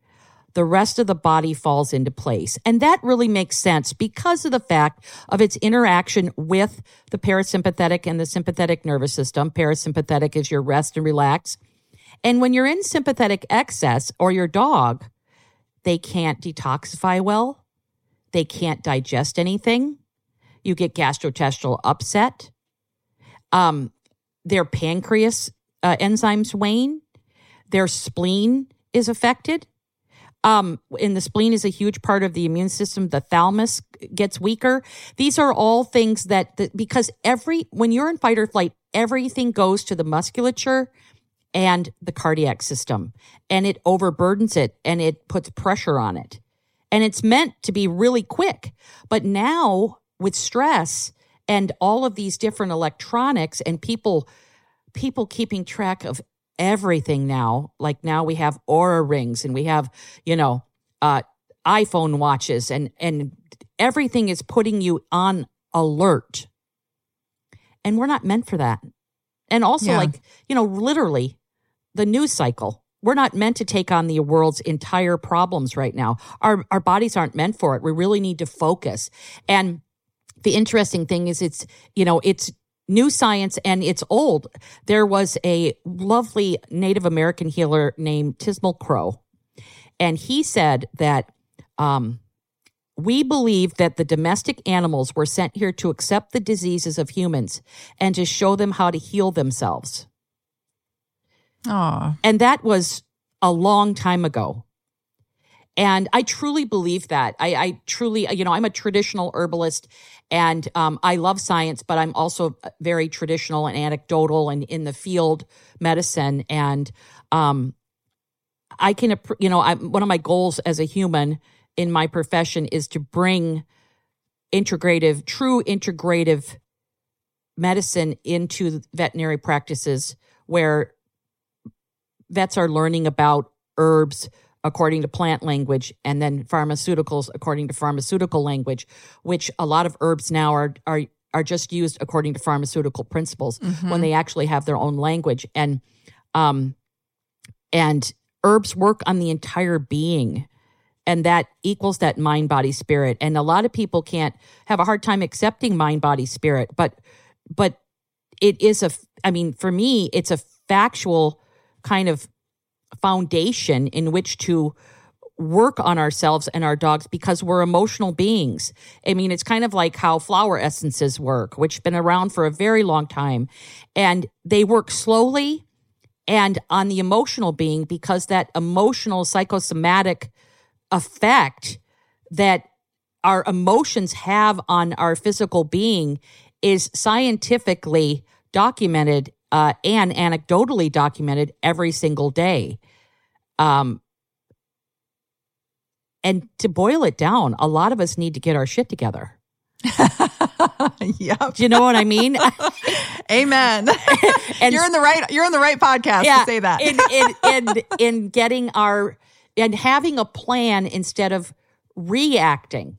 the rest of the body falls into place. And that really makes sense because of the fact of its interaction with the parasympathetic and the sympathetic nervous system. Parasympathetic is your rest and relax. And when you're in sympathetic excess or your dog, they can't detoxify well. They can't digest anything. You get gastrointestinal upset. Um, their pancreas uh, enzymes wane. Their spleen is affected. Um, and the spleen is a huge part of the immune system. The thalamus gets weaker. These are all things that, that because every when you're in fight or flight, everything goes to the musculature and the cardiac system and it overburdens it and it puts pressure on it. And it's meant to be really quick. But now with stress and all of these different electronics and people people keeping track of everything now. Like now we have Oura rings and we have, you know, uh, iPhone watches and and everything is putting you on alert. And we're not meant for that. And also Yeah. like, you know, literally the news cycle. We're not meant to take on the world's entire problems right now. Our our bodies aren't meant for it. We really need to focus. And the interesting thing is it's, you know, it's new science and it's old. There was a lovely Native American healer named Tis Mal Crow. And he said that um, we believe that the domestic animals were sent here to accept the diseases of humans and to show them how to heal themselves. Oh, And that was a long time ago. And I truly believe that. I, I truly, you know, I'm a traditional herbalist and um, I love science, but I'm also very traditional and anecdotal and in the field medicine. And um, I can, you know, I, one of my goals as a human in my profession is to bring integrative, true integrative medicine into veterinary practices where vets are learning about herbs according to plant language and then pharmaceuticals according to pharmaceutical language which a lot of herbs now are are are just used according to pharmaceutical principles when they actually have their own language. And um and herbs work on the entire being and that equals that mind body spirit and a lot of people can't have a hard time accepting mind body spirit but but it is a i mean for me it's a factual kind of foundation in which to work on ourselves and our dogs because we're emotional beings. I mean, it's kind of like how flower essences work, which have been around for a very long time. And they work slowly and on the emotional being because that emotional psychosomatic effect that our emotions have on our physical being is scientifically documented uh, and anecdotally documented every single day. Um, and to boil it down, a lot of us need to get our shit together. yep. Do you know what I mean? Amen. And- you're in the right. You're in the right podcast to say that. in, in, in, in getting our and having a plan instead of reacting.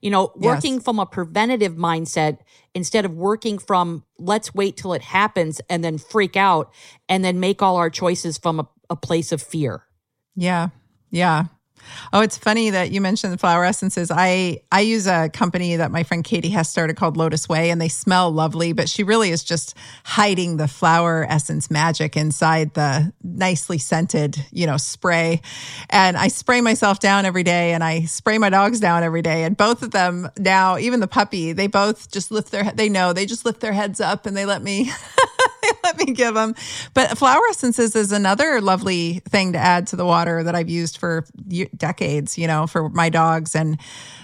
You know, working from a preventative mindset instead of working from let's wait till it happens and then freak out and then make all our choices from a, a place of fear. Yeah. Yeah. Oh, it's funny that you mentioned the flower essences. I I use a company that my friend Katie has started called LotusWei, and they smell lovely, but she really is just hiding the flower essence magic inside the nicely scented, you know, spray. And I spray myself down every day, and I spray my dogs down every day. And both of them now, even the puppy, they both just lift their they know they just lift their heads up and they let me let me give them. But flower essences is another lovely thing to add to the water that I've used for decades, you know, for my dogs and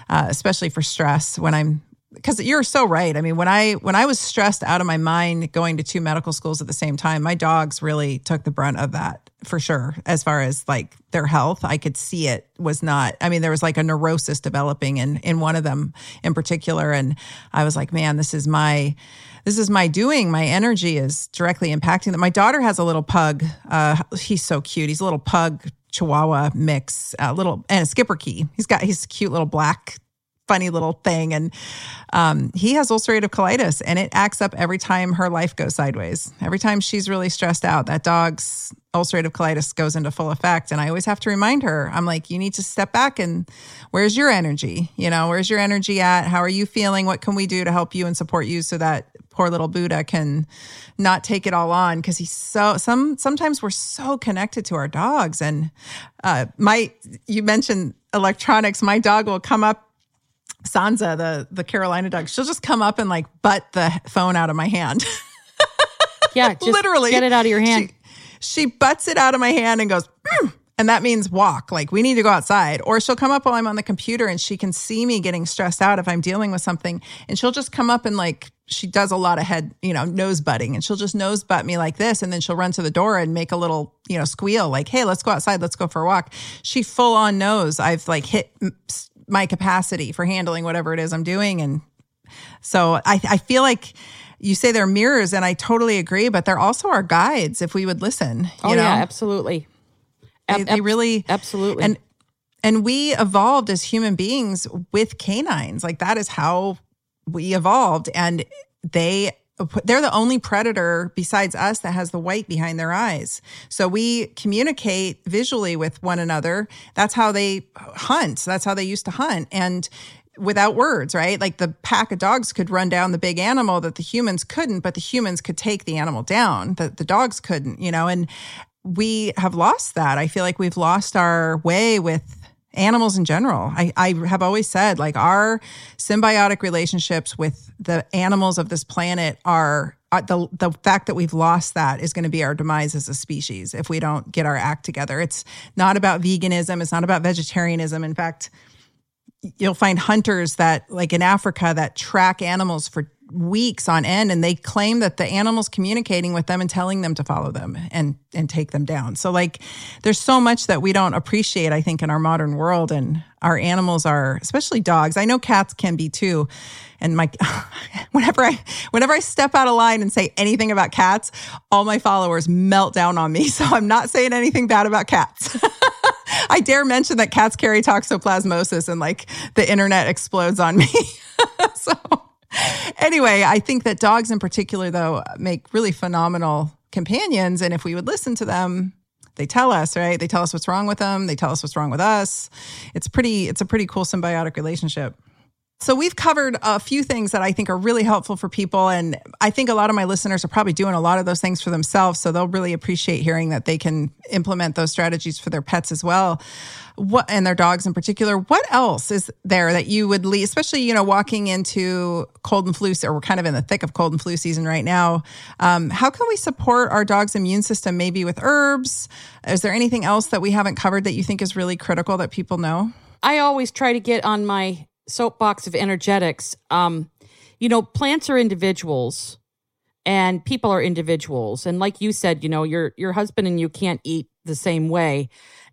uh, especially for stress when I'm because you're so right. I mean, when I when I was stressed out of my mind going to two medical schools at the same time, my dogs really took the brunt of that for sure. As far as like their health, I could see it was not. I mean, there was like a neurosis developing in in one of them in particular, and I was like, man, this is my this is my doing. My energy is directly impacting that. My daughter has a little pug. Uh, he's so cute. He's a little pug Chihuahua mix, a little and a schipperke. He's got he's cute little black funny little thing. And um, he has ulcerative colitis and it acts up every time her life goes sideways. Every time she's really stressed out, that dog's ulcerative colitis goes into full effect. And I always have to remind her, I'm like, you need to step back and where's your energy? You know, where's your energy at? How are you feeling? What can we do to help you and support you so that poor little Buddha can not take it all on? Because he's so some sometimes we're so connected to our dogs. And uh my you mentioned electronics, my dog will come up Sansa, the the Carolina dog, she'll just come up and like butt the phone out of my hand. Yeah, just Literally. get it out of your hand. She, she butts it out of my hand and goes, "Mm," and that means walk. Like we need to go outside. Or she'll come up while I'm on the computer and she can see me getting stressed out if I'm dealing with something. And she'll just come up and like she does a lot of head, you know, nose butting, and she'll just nose butt me like this, and then she'll run to the door and make a little, you know, squeal like, "Hey, let's go outside. Let's go for a walk." She full on knows I've like hit my capacity for handling whatever it is I'm doing, and So I, I feel like you say they're mirrors, and I totally agree, but they're also our guides if we would listen. oh know? yeah, absolutely. They, they really absolutely. and and we evolved as human beings with canines. Like that is how we evolved, and they they're the only predator besides us that has the white behind their eyes. So we communicate visually with one another. That's how they hunt. That's how they used to hunt. And without words, right? Like the pack of dogs could run down the big animal that the humans couldn't, but the humans could take the animal down that the dogs couldn't, you know, and we have lost that. I feel like we've lost our way with animals in general. I, I have always said like our symbiotic relationships with the animals of this planet are uh, the the fact that we've lost that is going to be our demise as a species if we don't get our act together. It's not about veganism, it's not about vegetarianism. In fact, you'll find hunters that like in Africa that track animals for weeks on end and they claim that the animals communicating with them and telling them to follow them and and take them down. So like there's so much that we don't appreciate I think in our modern world and our animals are especially dogs. I know cats can be too. And my whenever I whenever I step out of line and say anything about cats, all my followers melt down on me. So I'm not saying anything bad about cats. I dare mention that cats carry toxoplasmosis and like the internet explodes on me. so anyway, I think that dogs in particular, though, make really phenomenal companions. And if we would listen to them, they tell us, right? They tell us what's wrong with them. They tell us what's wrong with us. It's pretty, it's a pretty cool symbiotic relationship. So we've covered a few things that I think are really helpful for people. And I think a lot of my listeners are probably doing a lot of those things for themselves. So they'll really appreciate hearing that they can implement those strategies for their pets as well. What and their dogs in particular. What else is there that you would leave, especially, you know, walking into cold and flu, or we're kind of in the thick of cold and flu season right now. Um, how can we support our dog's immune system maybe with herbs? Is there anything else that we haven't covered that you think is really critical that people know? I always try to get on my soapbox of energetics. Um, you know, plants are individuals and people are individuals. And like you said, you know, your your husband and you can't eat the same way.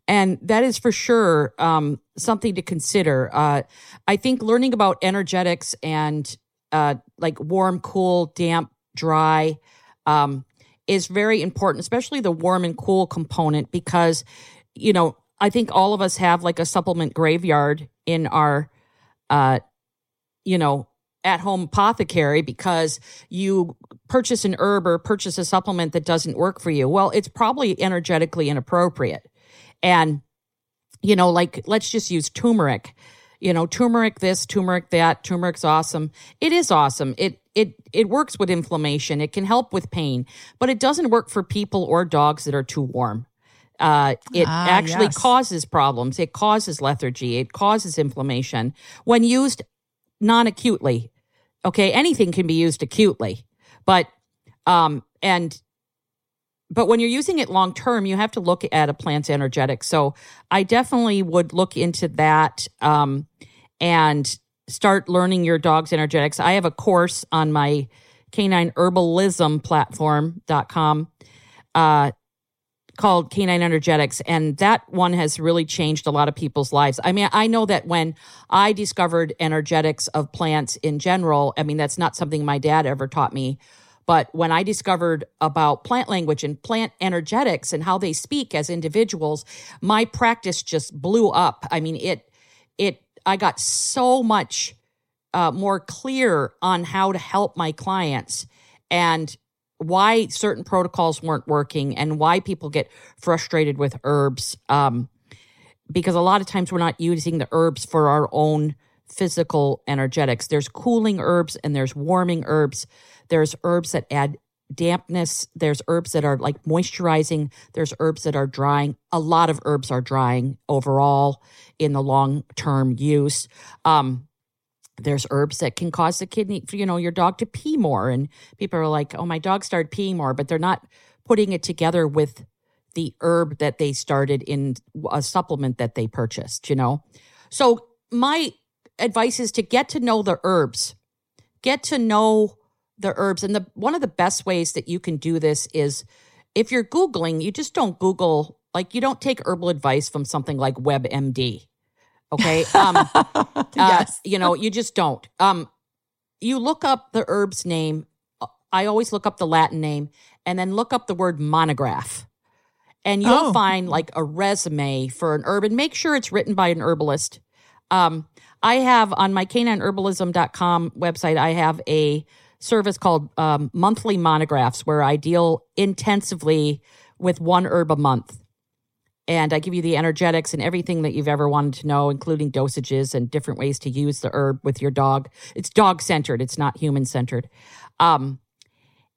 And that is for sure um, something to consider. Uh, I think learning about energetics and uh, like warm, cool, damp, dry um, is very important, especially the warm and cool component, because, you know, I think all of us have like a supplement graveyard in our uh, you know, at home apothecary because you purchase an herb or purchase a supplement that doesn't work for you. Well, it's probably energetically inappropriate. And, you know, like let's just use turmeric. You know, turmeric this, turmeric that, turmeric's awesome. It is awesome. It it it works with inflammation. It can help with pain, but it doesn't work for people or dogs that are too warm. Uh, it Ah, actually yes. causes problems. It causes lethargy. It causes inflammation when used non acutely. Okay, anything can be used acutely, but um, and but when you're using it long term, you have to look at a plant's energetics. So I definitely would look into that um, and start learning your dog's energetics. I have a course on my canine herbalism platform.com uh, called Canine Energetics. And that one has really changed a lot of people's lives. I mean, I know that when I discovered energetics of plants in general, I mean, that's not something my dad ever taught me. But when I discovered about plant language and plant energetics and how they speak as individuals, my practice just blew up. I mean, it, it, I got so much uh, more clear on how to help my clients and why certain protocols weren't working and why people get frustrated with herbs. Um, because a lot of times we're not using the herbs for our own physical energetics. There's cooling herbs and there's warming herbs. There's herbs that add dampness. There's herbs that are like moisturizing. There's herbs that are drying. A lot of herbs are drying overall in the long term use. Um, there's herbs that can cause the kidney, you know, your dog to pee more. And people are like, oh, my dog started peeing more, but they're not putting it together with the herb that they started in a supplement that they purchased, you know? So my advice is to get to know the herbs, get to know the herbs. And the one of the best ways that you can do this is if you're Googling, you just don't Google, like you don't take herbal advice from something like WebMD. Okay. Um, uh, Yes. you know, you just don't. Um, you look up the herb's name. I always look up the Latin name and then look up the word monograph. And you'll Oh. find like a resume for an herb and make sure it's written by an herbalist. Um, I have on my canineherbalism.com website, I have a service called um, monthly monographs where I deal intensively with one herb a month. And I give you the energetics and everything that you've ever wanted to know, including dosages and different ways to use the herb with your dog. It's dog centered, it's not human centered. Um,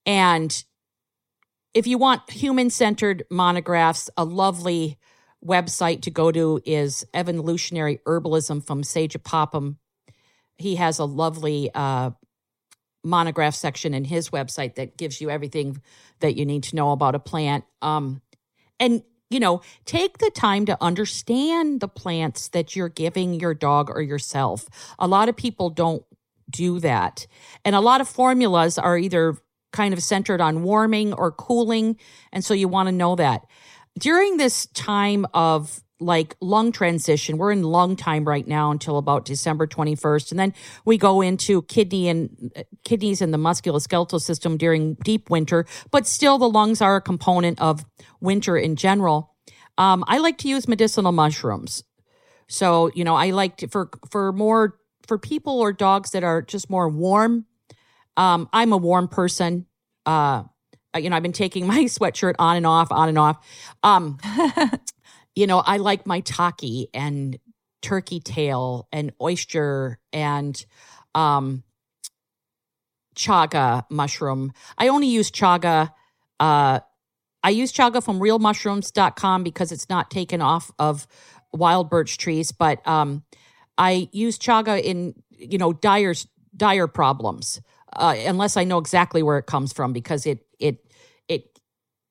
and if you want human centered monographs, a lovely website to go to is Evolutionary Herbalism from Sajah Popham. He has a lovely uh, monograph section in his website that gives you everything that you need to know about a plant. Um, and you know, take the time to understand the plants that you're giving your dog or yourself. A lot of people don't do that. And a lot of formulas are either kind of centered on warming or cooling. And so you want to know that. During this time of like lung transition, we're in lung time right now until about December 21st. And then we go into kidney and uh, kidneys and the musculoskeletal system during deep winter, but still the lungs are a component of winter in general. Um, I like to use medicinal mushrooms. So, you know, I like to, for, for more, for people or dogs that are just more warm. Um, I'm a warm person. Uh, you know, I've been taking my sweatshirt on and off, on and off. Um, you know, I like maitake and turkey tail and oyster and um, chaga mushroom. I only use chaga. Uh, I use chaga from realmushrooms.com because it's not taken off of wild birch trees, but um, I use chaga in, you know, dire, dire problems, uh, unless I know exactly where it comes from because it, it, it,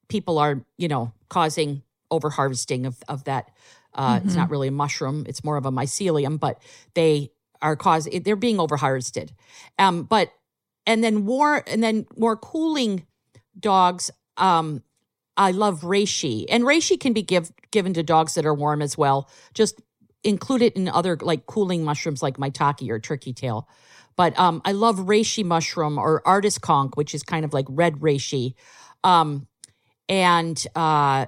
people are, you know, causing over harvesting of, of that. Uh, It's not really a mushroom; it's more of a mycelium, but they are causing they're being over harvested. Um, but and then more and then more cooling dogs. Um, I love reishi, and reishi can be give, given to dogs that are warm as well. Just include it in other like cooling mushrooms like maitake or turkey tail. But um, I love reishi mushroom or artist conch, which is kind of like red reishi, um, and uh,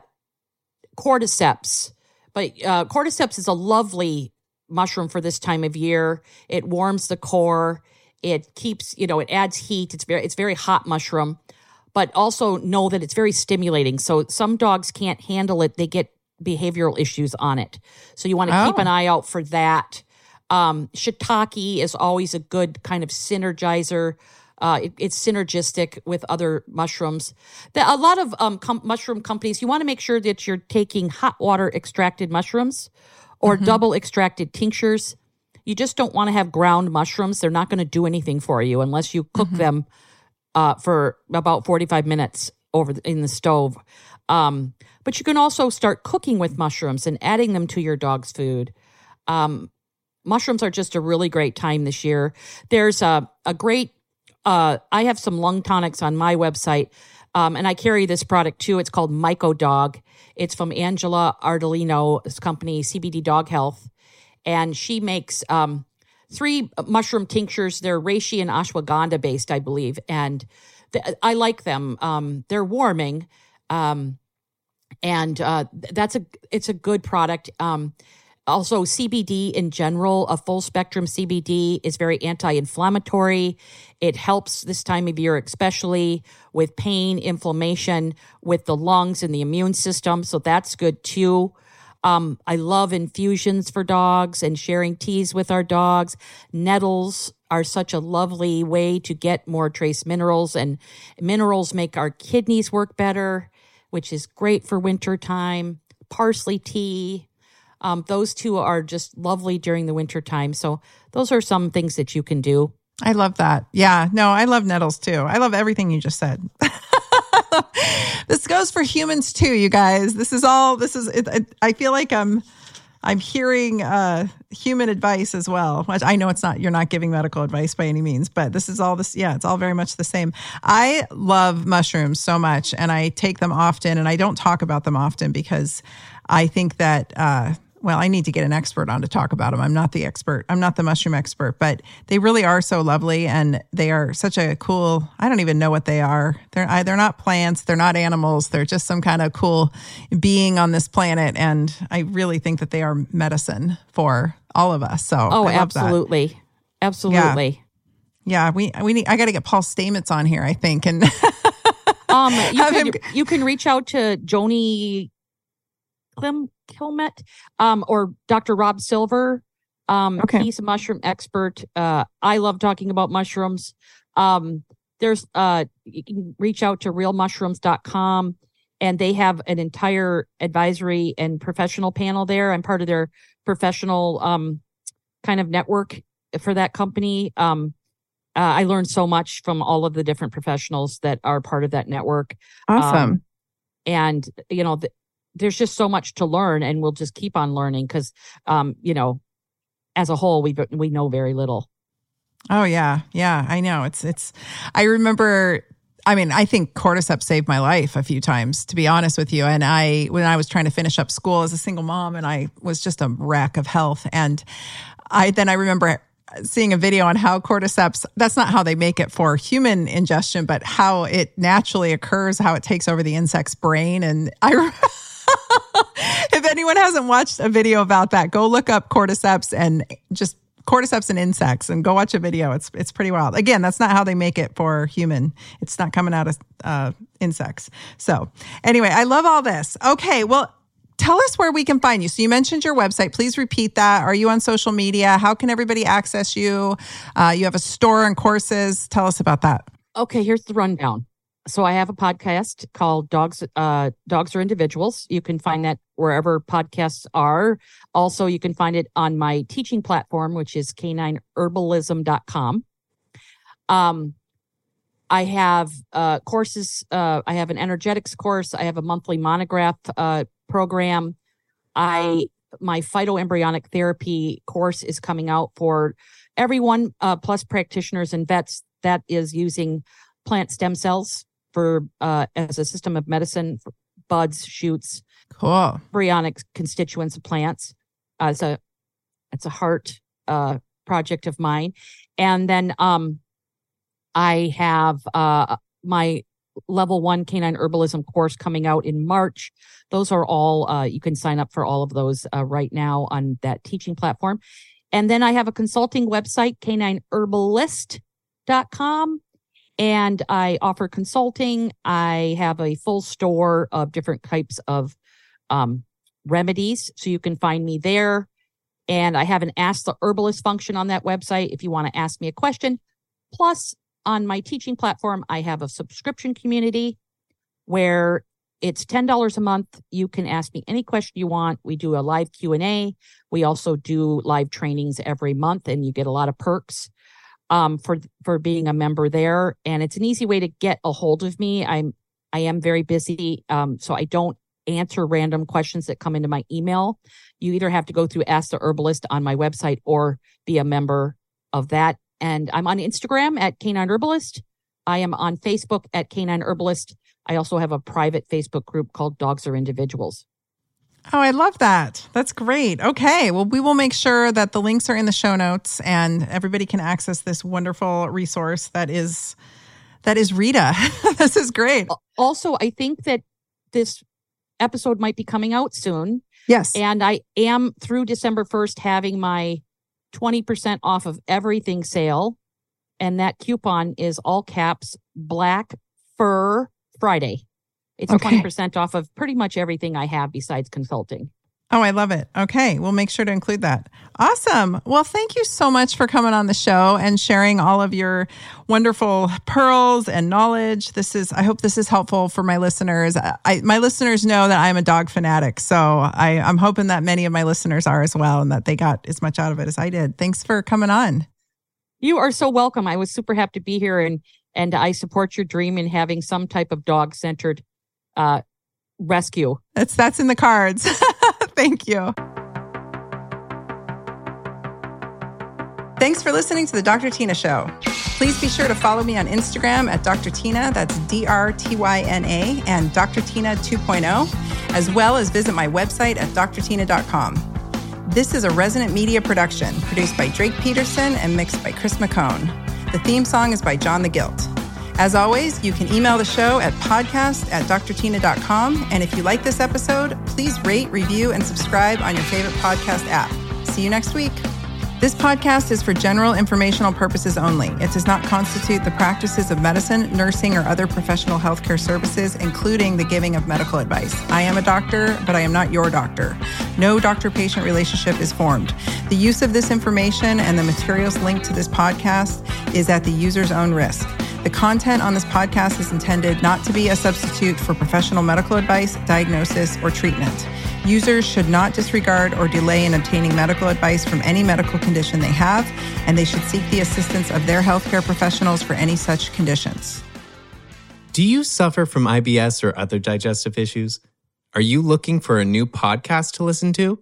cordyceps. But uh, cordyceps is a lovely mushroom for this time of year. It warms the core. It keeps, you know, it adds heat. It's very, it's very hot mushroom, but also know that it's very stimulating. So some dogs can't handle it. They get behavioral issues on it. So you want to keep Oh. an eye out for that. Um, shiitake is always a good kind of synergizer. Uh, it- it's synergistic with other mushrooms. The, a lot of um, com- mushroom companies, you want to make sure that you're taking hot water extracted mushrooms or double extracted tinctures. You just don't want to have ground mushrooms. They're not going to do anything for you unless you cook them uh, for about 45 minutes over the, in the stove. Um, but you can also start cooking with mushrooms and adding them to your dog's food. Um, mushrooms are just a really great time this year. There's a, a great, uh, I have some lung tonics on my website, um, and I carry this product too. It's called Myco Dog. It's from Angela Ardolino's company, CBD Dog Health. And she makes um, three mushroom tinctures. They're reishi and ashwagandha based, I believe. And th- I like them. Um, they're warming. Um, and uh, that's a it's a good product. Also, CBD in general, a full spectrum CBD is very anti-inflammatory. It helps this time of year, especially with pain, inflammation, with the lungs and the immune system. So that's good too. Um, I love infusions for dogs and sharing teas with our dogs. Nettles are such a lovely way to get more trace minerals, and minerals make our kidneys work better, which is great for winter time. Parsley tea. Um, those two are just lovely during the winter time. So those are some things that you can do. I love that. Yeah. No, I love nettles too. I love everything you just said. this goes for humans too, you guys. This is all, this is, it, it, I feel like I'm, I'm hearing uh, human advice as well. I know it's not, you're not giving medical advice by any means, but this is all this, yeah, it's all very much the same. I love mushrooms so much and I take them often and I don't talk about them often because I think that, uh, well, I need to get an expert on to talk about them. I'm not the expert. I'm not the mushroom expert, but they really are so lovely and they are such a cool, I don't even know what they are. They're they're not plants, they're not animals. They're just some kind of cool being on this planet and I really think that they are medicine for all of us. So Oh, absolutely. That. Absolutely. Yeah. yeah, we we need I got to get Paul Stamets on here, I think, and um, you him... you can reach out to Joni Klim, Kilmet um, or Dr. Rob Silver. Um, okay. He's a mushroom expert. Uh, I love talking about mushrooms. Um, there's uh, you can reach out to realmushrooms.com and they have an entire advisory and professional panel there. I'm part of their professional um, kind of network for that company. Um, uh, I learned so much from all of the different professionals that are part of that network. Awesome. Um, and you know, th- there's just so much to learn, and we'll just keep on learning because, um, you know, as a whole, we we know very little. Oh yeah, yeah, I know. It's it's. I remember I mean, I think cordyceps saved my life a few times, to be honest with you. And I, when I was trying to finish up school as a single mom, and I was just a wreck of health. And I then I remember seeing a video on how cordyceps that's not how they make it for human ingestion but how it naturally occurs how it takes over the insect's brain and i if anyone hasn't watched a video about that go look up cordyceps and just cordyceps and insects and go watch a video it's it's pretty wild again that's not how they make it for human it's not coming out of uh, insects so anyway i love all this okay well tell us where we can find you. So you mentioned your website. Please repeat that. Are you on social media? How can everybody access you? Uh, you have a store and courses. Tell us about that. Okay, here's the rundown. So I have a podcast called Dogs uh, Dogs are Individuals. You can find that wherever podcasts are. Also, you can find it on my teaching platform, which is canineherbalism.com. Um, I have uh, courses. Uh, I have an energetics course. I have a monthly monograph uh, program. I my phytoembryonic therapy course is coming out for everyone uh, plus practitioners and vets that is using plant stem cells for uh, as a system of medicine for buds shoots cool embryonic constituents of plants uh, it's a it's a heart uh, project of mine and then um i have uh my level one canine herbalism course coming out in March. Those are all, uh, you can sign up for all of those uh, right now on that teaching platform. And then I have a consulting website, canineherbalist.com. And I offer consulting. I have a full store of different types of um, remedies. So you can find me there. And I have an Ask the Herbalist function on that website if you want to ask me a question. Plus, on my teaching platform, I have a subscription community where it's $10 a month. You can ask me any question you want. We do a live Q&A. We also do live trainings every month and you get a lot of perks um, for for being a member there and it's an easy way to get a hold of me. I'm I am very busy um, so I don't answer random questions that come into my email. You either have to go through Ask the Herbalist on my website or be a member of that and I'm on Instagram at Canine Herbalist. I am on Facebook at Canine Herbalist. I also have a private Facebook group called Dogs Are Individuals. Oh, I love that. That's great. Okay. Well, we will make sure that the links are in the show notes and everybody can access this wonderful resource that is that is Rita. this is great. Also, I think that this episode might be coming out soon. Yes. And I am through December 1st having my 20% off of everything sale. And that coupon is all caps Black Fur Friday. It's okay. 20% off of pretty much everything I have besides consulting. Oh, I love it. Okay. We'll make sure to include that. Awesome. Well, thank you so much for coming on the show and sharing all of your wonderful pearls and knowledge. This is, I hope this is helpful for my listeners. I, my listeners know that I'm a dog fanatic. So I, I'm hoping that many of my listeners are as well and that they got as much out of it as I did. Thanks for coming on. You are so welcome. I was super happy to be here and, and I support your dream in having some type of dog centered, uh, rescue. That's, that's in the cards. Thank you. Thanks for listening to the Dr. Tyna Show. Please be sure to follow me on Instagram at Dr. Tyna, that's D R T Y N A, and Dr. Tyna 2.0, as well as visit my website at drtyna.com. This is a Resonant Media production produced by Drake Peterson and mixed by Chris McCone. The theme song is by John the Guilt. As always, you can email the show at podcast at drtyna.com. And if you like this episode, please rate, review, and subscribe on your favorite podcast app. See you next week. This podcast is for general informational purposes only. It does not constitute the practices of medicine, nursing, or other professional healthcare services, including the giving of medical advice. I am a doctor, but I am not your doctor. No doctor patient relationship is formed. The use of this information and the materials linked to this podcast is at the user's own risk. The content on this podcast is intended not to be a substitute for professional medical advice, diagnosis, or treatment. Users should not disregard or delay in obtaining medical advice from any medical condition they have, and they should seek the assistance of their healthcare professionals for any such conditions. Do you suffer from IBS or other digestive issues? Are you looking for a new podcast to listen to?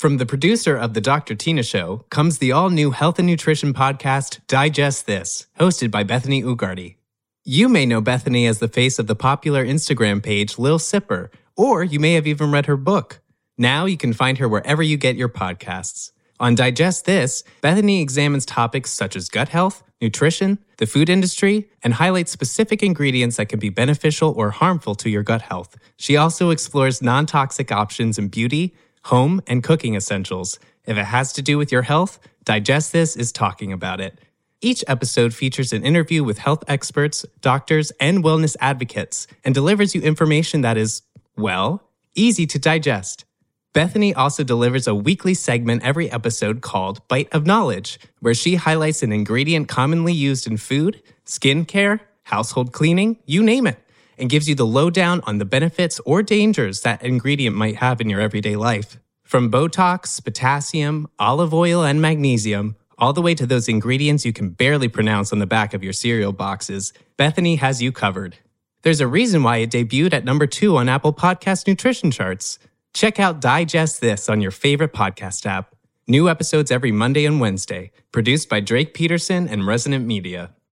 From the producer of The Dr. Tyna Show comes the all new health and nutrition podcast, Digest This, hosted by Bethany Ugarte. You may know Bethany as the face of the popular Instagram page Lil Sipper, or you may have even read her book. Now you can find her wherever you get your podcasts. On Digest This, Bethany examines topics such as gut health, nutrition, the food industry, and highlights specific ingredients that can be beneficial or harmful to your gut health. She also explores non toxic options in beauty home, and cooking essentials. If it has to do with your health, Digest This is talking about it. Each episode features an interview with health experts, doctors, and wellness advocates and delivers you information that is, well, easy to digest. Bethany also delivers a weekly segment every episode called Bite of Knowledge, where she highlights an ingredient commonly used in food, skincare, household cleaning, you name it and gives you the lowdown on the benefits or dangers that ingredient might have in your everyday life. From Botox, potassium, olive oil, and magnesium, all the way to those ingredients you can barely pronounce on the back of your cereal boxes, Bethany has you covered. There's a reason why it debuted at number two on Apple Podcast nutrition charts. Check out Digest This on your favorite podcast app. New episodes every Monday and Wednesday, produced by Drake Peterson and Resonant Media.